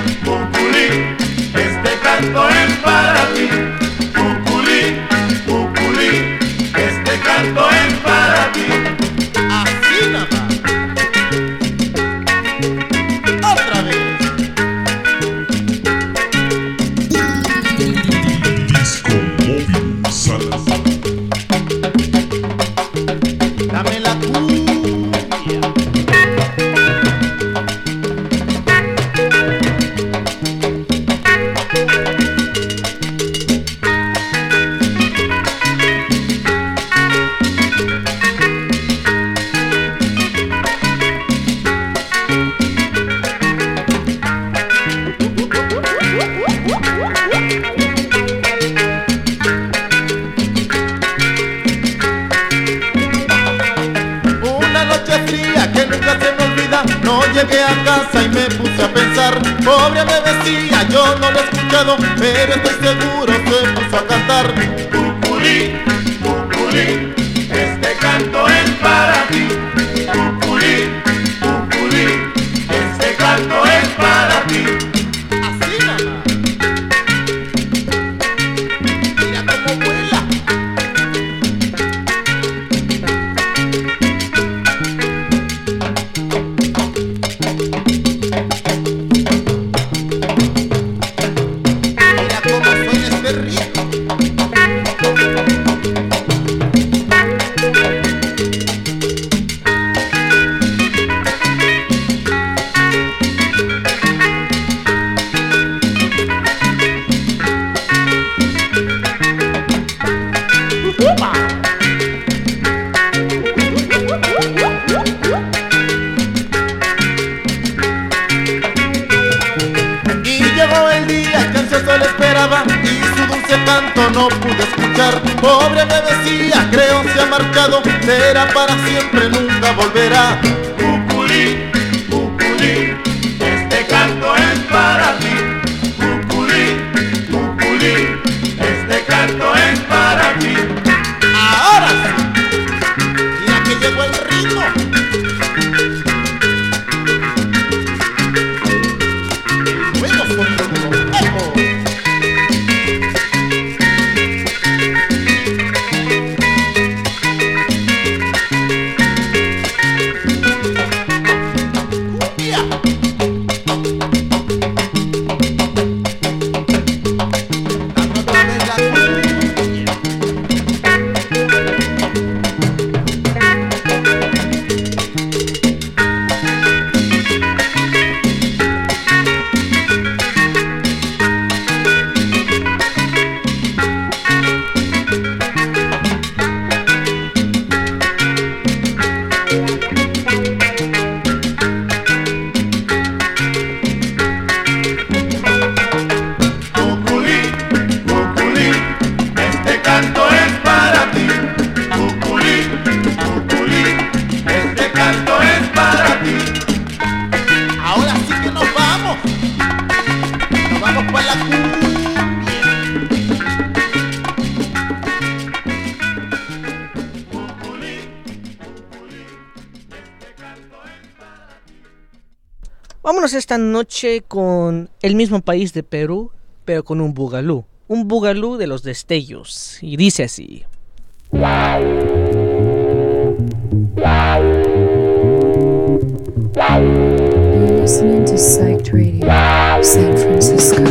D: Vámonos esta noche con el mismo país de Perú, pero con un bugalú. Un bugalú de los destellos. Y dice así.
A: You're listening to Psych Radio, San Francisco.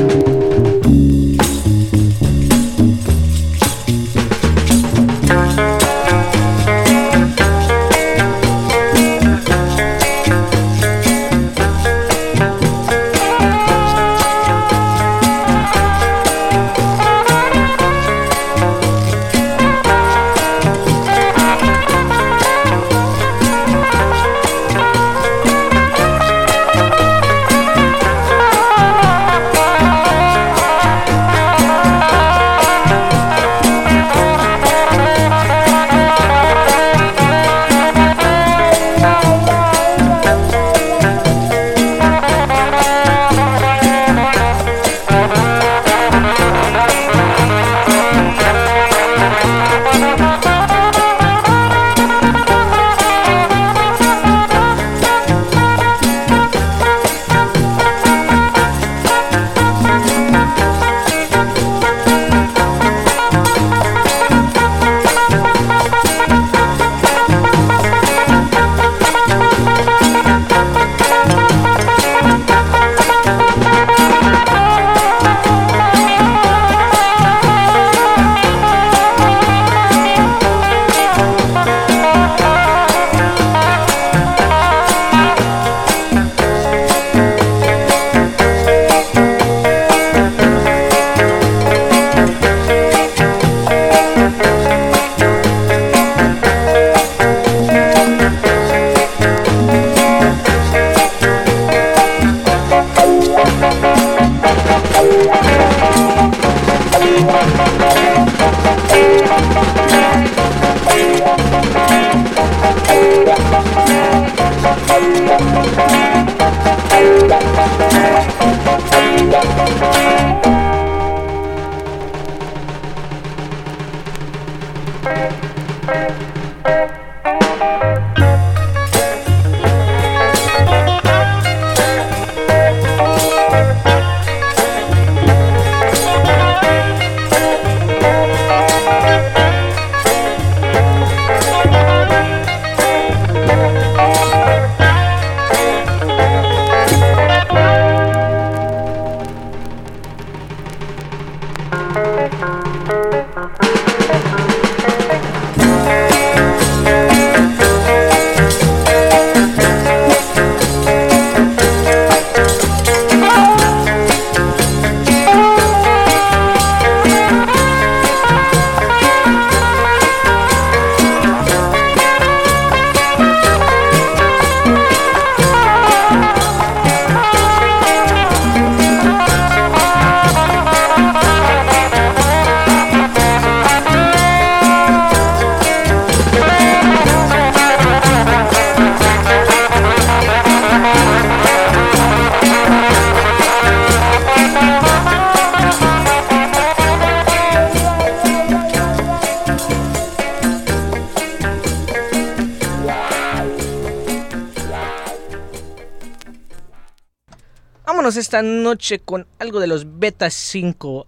D: Vámonos esta noche con algo de los Beta 5,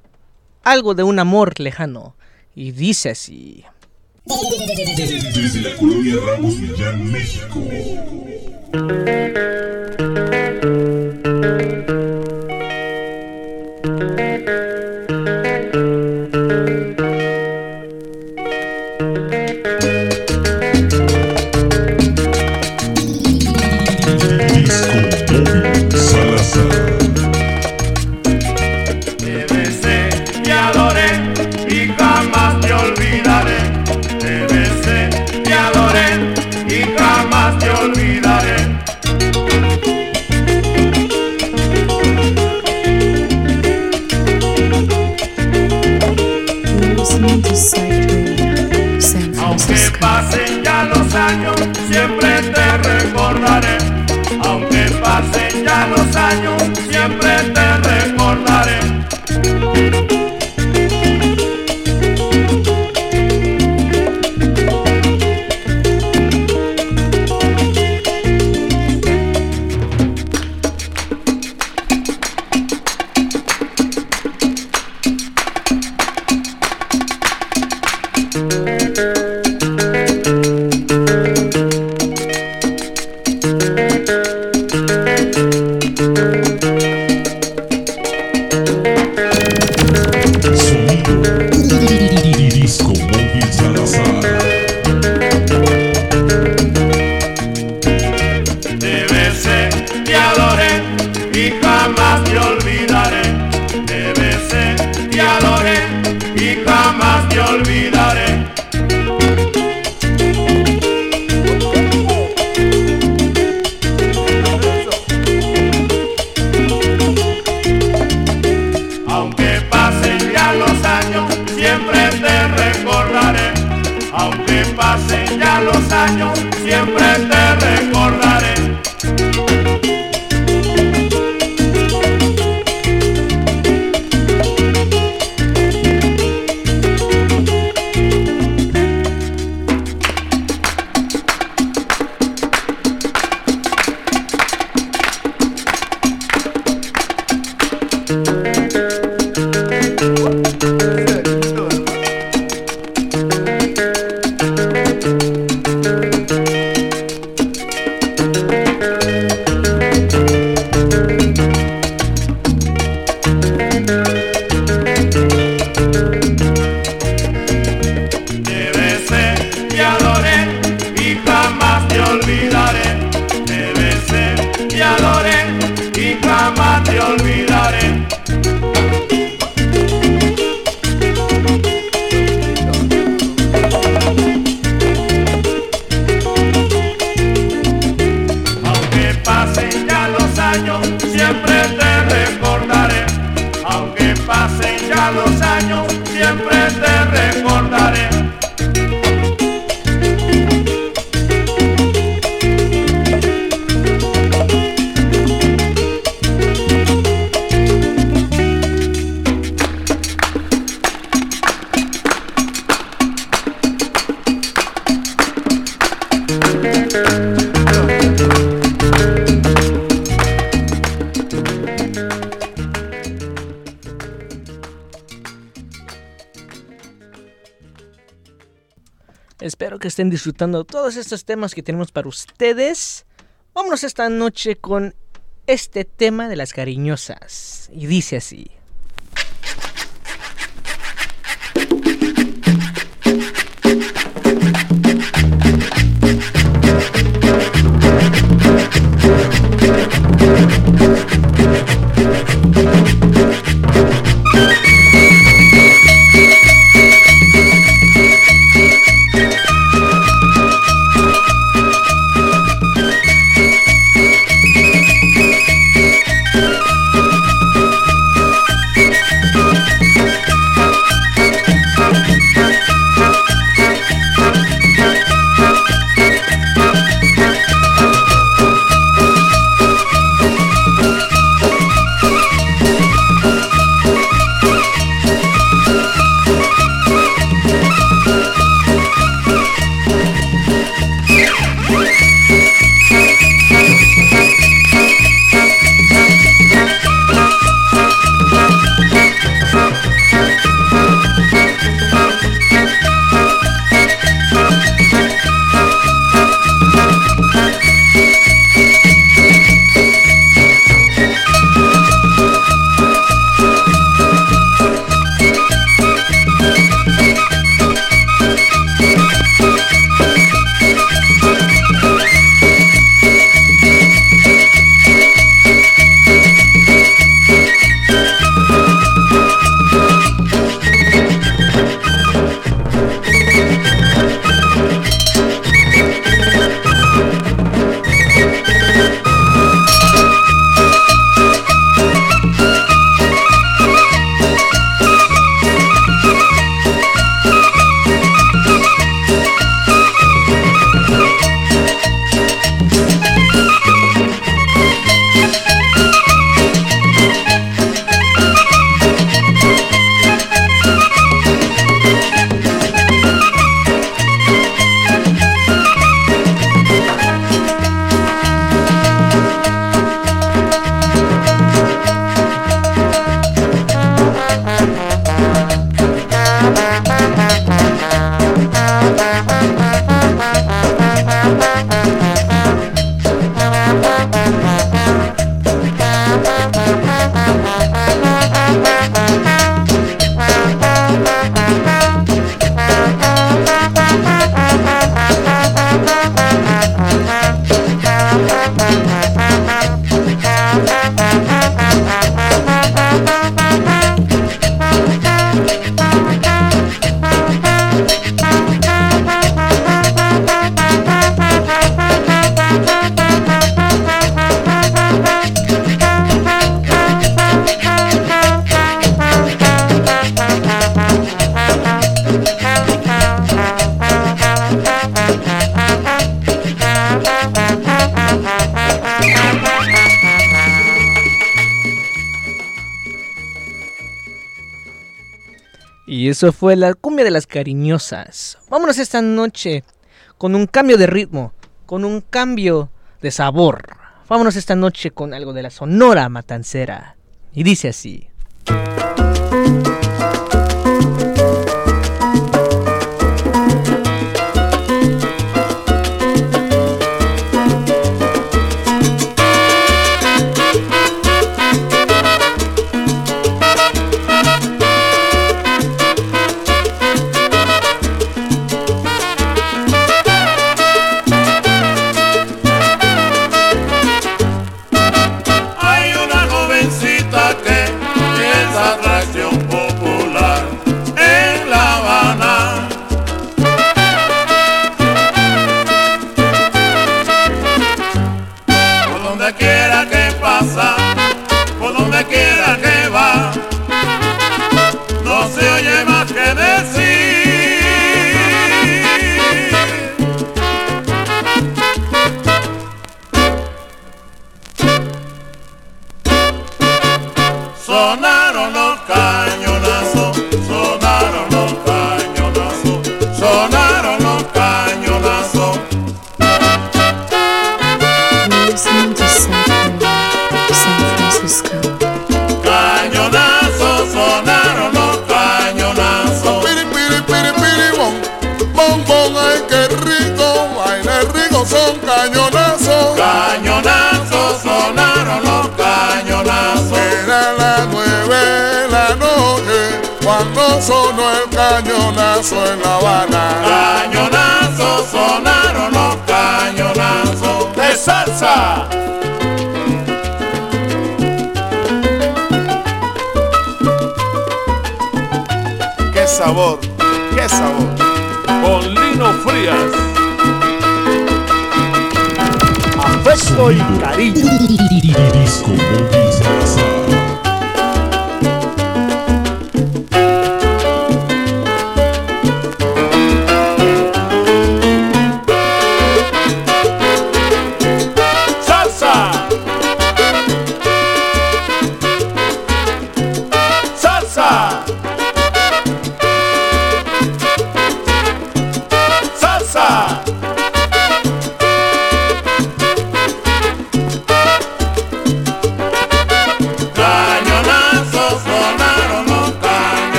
D: algo de un amor lejano. Y dice así.
E: Desde la colonia Ramos Millán, México.
D: estén disfrutando todos estos temas que tenemos para ustedes. Vámonos esta noche con este tema de las cariñosas. Y dice así.
E: Eso fue la cumbia de las cariñosas. Vámonos esta noche con un cambio de ritmo, con un cambio de sabor. Vámonos esta noche con algo de la Sonora Matancera. Y dice así.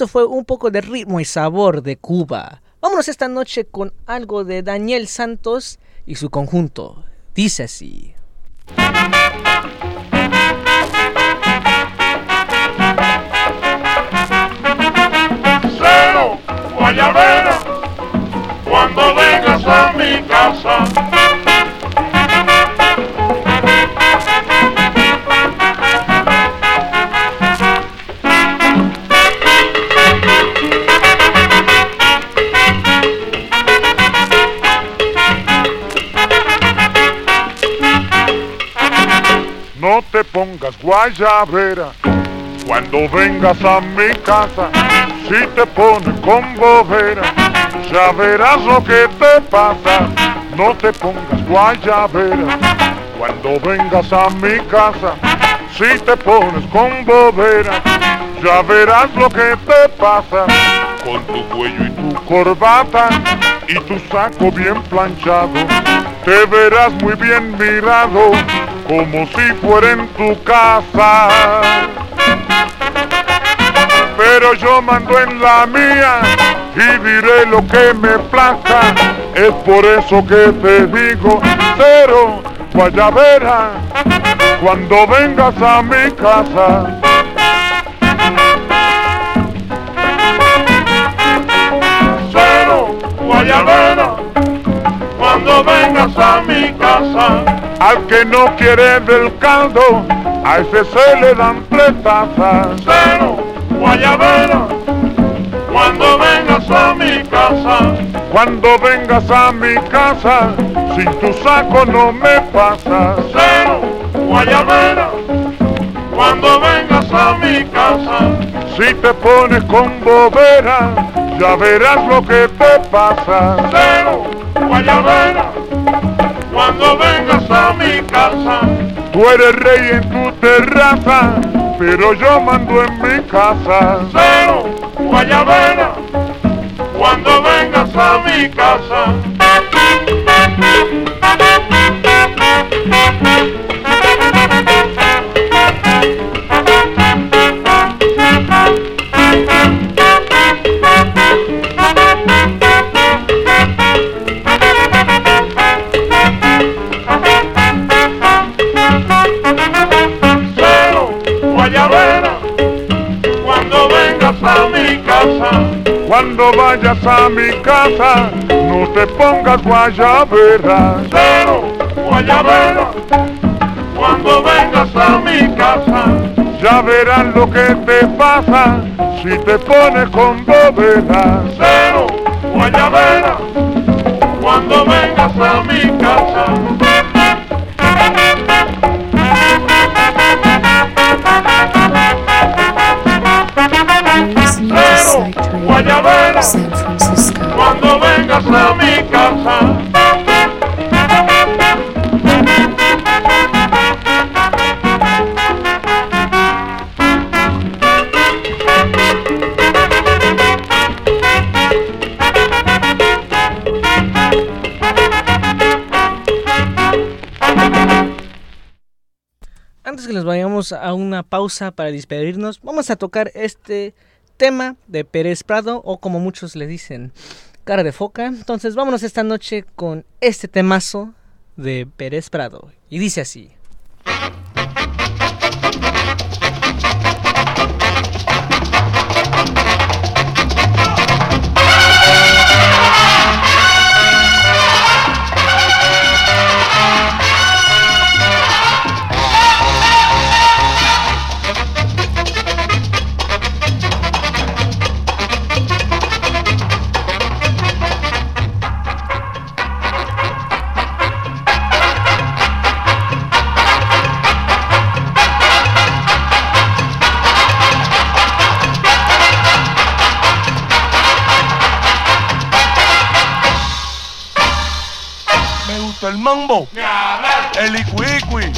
E: Eso fue un poco de ritmo y sabor de Cuba. Vámonos esta noche con algo de Daniel Santos y su conjunto. Dice así.
V: Te pongas guayabera cuando vengas a mi casa. Si te pones con bobera, ya verás lo que te pasa. No te pongas guayabera cuando vengas a mi casa. Si te pones con bobera, ya verás lo que te pasa. Con tu cuello y tu corbata y tu saco bien planchado, te verás muy bien mirado, como si fuera en tu casa pero yo mando en la mía y diré lo que me plazca. Es por eso que te digo, cero guayabera, cuando vengas a mi casa. Cero guayabera, cuando vengas a mi casa. Al que no quiere del caldo, a ese se le dan tres tazas.
W: Cero, guayabera, cuando vengas a mi casa.
V: Cuando vengas a mi casa, sin tu saco no me pasas.
W: Cero, guayabera, cuando vengas a mi casa.
V: Si te pones con bobera, ya verás lo que te pasa.
W: Cero, guayabera, cuando vengas a mi casa.
V: Tú eres rey en tu terraza, pero yo mando en mi casa.
W: Cero, guayabera, cuando vengas a mi casa. Casa.
V: Cuando vayas a mi casa, no te pongas guayabera.
W: Cero, guayabera, cuando vengas a mi casa.
V: Ya verás lo que te pasa si te pones con bobera.
W: Cero, guayabera, cuando vengas a mi casa.
A: San Francisco.
W: cuando vengas a mi casa.
D: Antes que nos vayamos a una pausa para despedirnos, vamos a tocar este tema de Pérez Prado, o como muchos le dicen, cara de foca. Entonces vámonos esta noche con este temazo de Pérez Prado. Y dice así.
M: El mambo, el icuicui,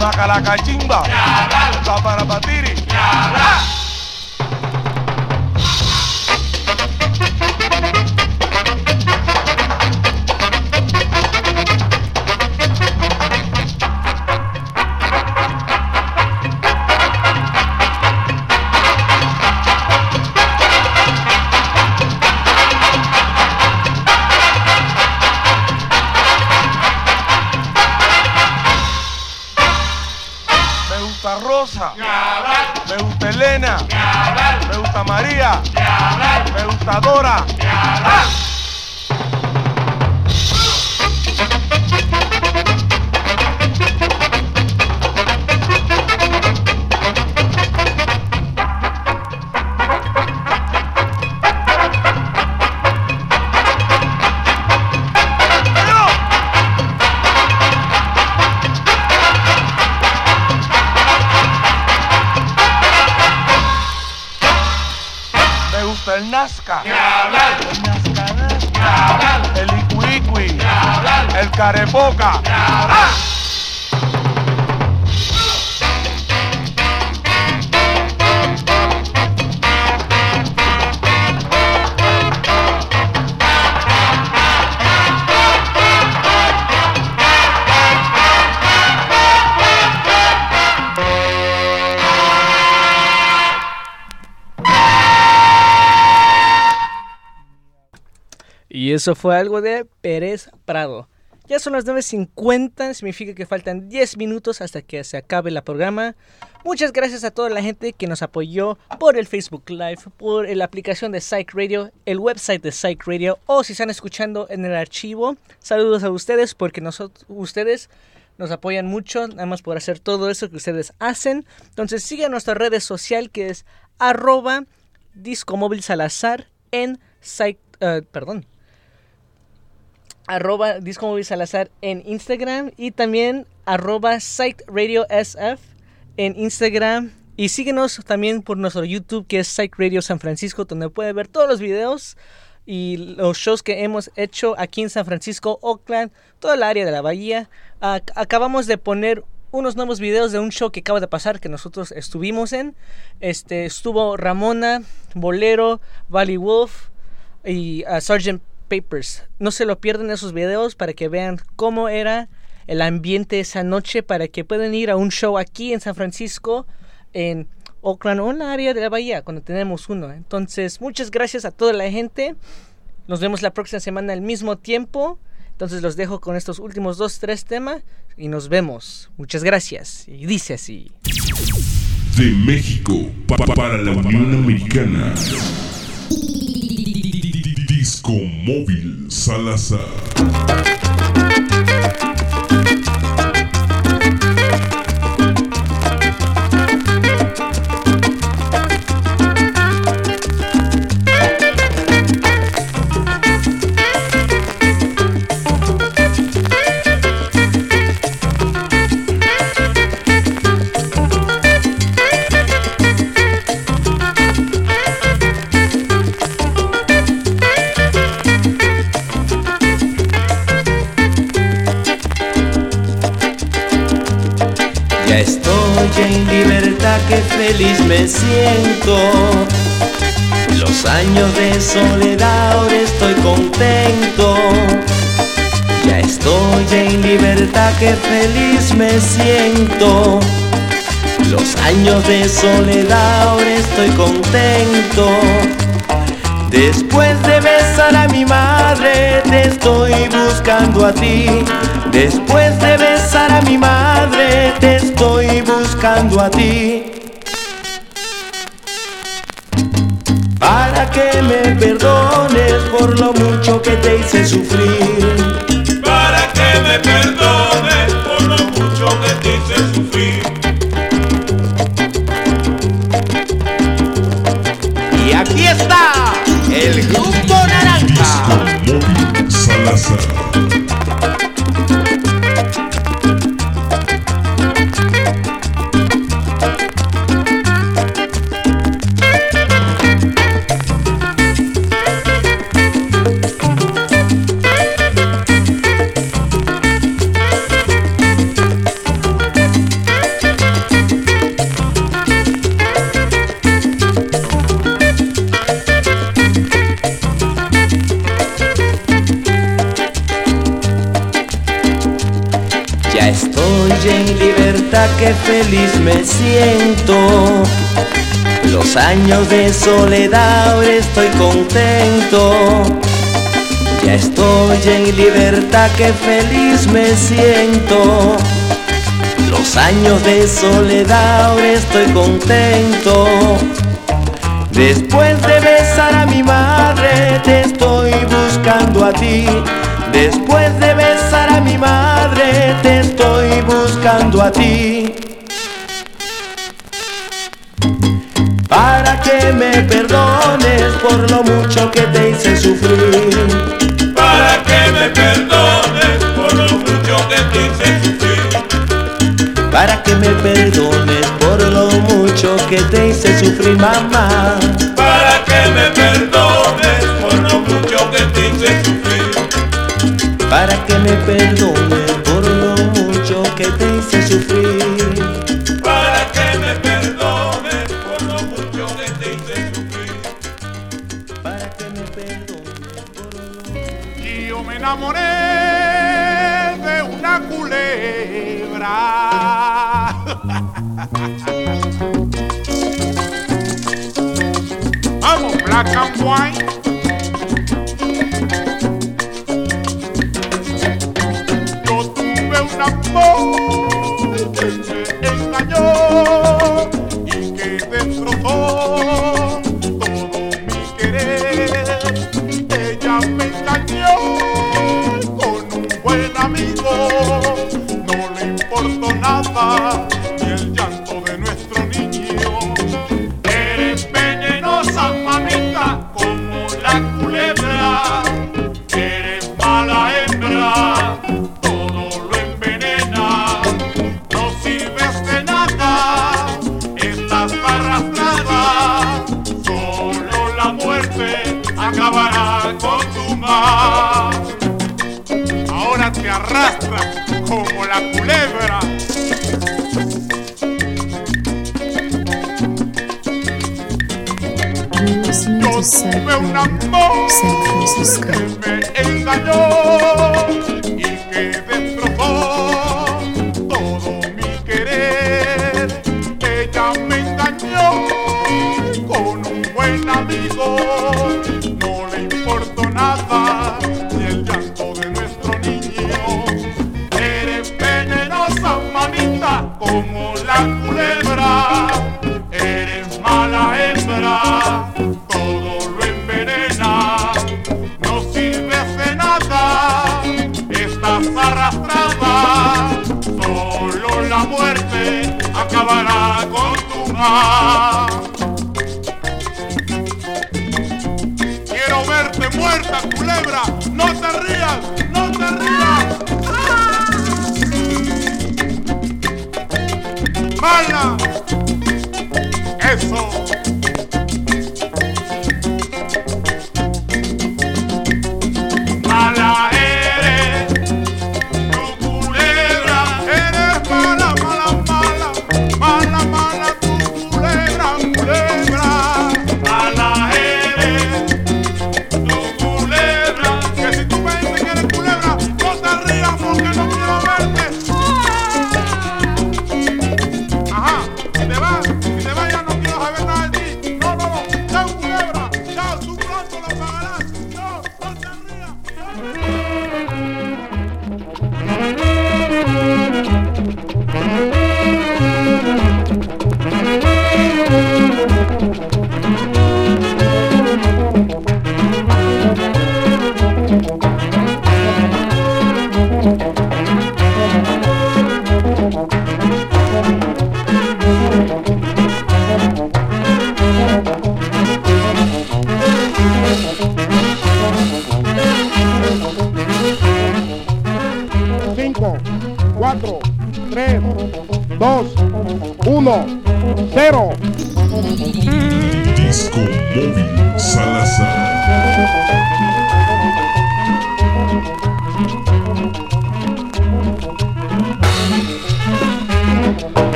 M: macalacachimba, la parapatiri. María, me gusta Dora. El Nazca, el el Icuicui, el Carepoca.
D: Y eso fue algo de Pérez Prado. Ya son las 9.50, significa que faltan 10 minutos hasta que se acabe el programa. Muchas gracias a toda la gente que nos apoyó por el Facebook Live, por la aplicación de Psych Radio, el website de Psych Radio o si están escuchando en el archivo. Saludos a ustedes porque nosotros, ustedes Nos apoyan mucho, nada más por hacer todo eso que ustedes hacen. Entonces sigan nuestra red social que es arroba discomóvil salazar en site, eh, perdón, arroba discomóvil salazar en Instagram y también arroba site radio sf en Instagram y síguenos también por nuestro YouTube que es Psych Radio San Francisco donde puede ver todos los videos y los shows que hemos hecho aquí en San Francisco, Oakland, toda el área de la bahía. Ac- acabamos de poner unos nuevos videos de un show que acaba de pasar que nosotros estuvimos en. Este estuvo Ramona, Bolero, Valley Wolf y uh, Sgt. No se lo pierdan esos videos para que vean cómo era el ambiente esa noche para que puedan ir a un show aquí en San Francisco en Oakland o en la área de la bahía cuando tenemos uno. Entonces, muchas gracias a toda la gente. Nos vemos la próxima semana al mismo tiempo. Entonces los dejo con estos últimos dos, tres temas y nos vemos. Muchas gracias. Y dice así.
C: De México pa- pa- para la Unión Americana. Disco Móvil Salazar.
X: Me siento. Los años de soledad, ahora estoy contento. Ya estoy en libertad, que feliz me siento. Los años de soledad, ahora estoy contento. Después de besar a mi madre, te estoy buscando a ti. Después de besar a mi madre, te estoy buscando a ti. Mucho que te hice sufrir.
E: Que
X: feliz me siento. Los años de soledad, ahora estoy contento. Ya estoy en libertad, que feliz me siento. Los años de soledad, ahora estoy contento. Después de besar a mi madre, te estoy buscando a ti. Después de besar a mi madre, te estoy buscando a ti. Para que me perdones por lo mucho que te hice sufrir.
E: Para que me perdones por lo mucho que te hice sufrir.
X: Para que me perdones por lo mucho que te hice sufrir, mamá.
E: Para que me perdones
X: Para que me perdones por lo mucho que te hice sufrir.
E: Para que me perdones por lo mucho que te hice sufrir.
X: Para que me perdones por lo
Y: Yo me enamoré de una culebra. Vamos, black and white. fue un amor
E: Francisco.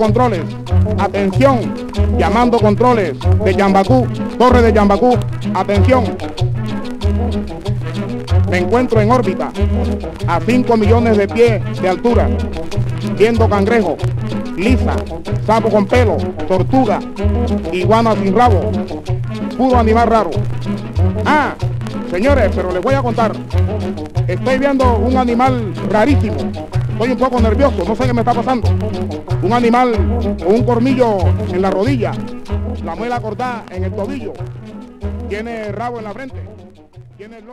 Z: controles. Atención, llamando controles de Yambacú, torre de Yambacú. Atención. Me encuentro en órbita a 5 millones de pies de altura, viendo cangrejo, lisa, sapo con pelo, tortuga, iguana sin rabo, pudo animal raro. Ah, señores, pero les voy a contar. Estoy viendo un animal rarísimo. Estoy un poco nervioso, no sé qué me está pasando un animal con un cornillo en la rodilla, la muela cortada en el tobillo, tiene rabo en la frente.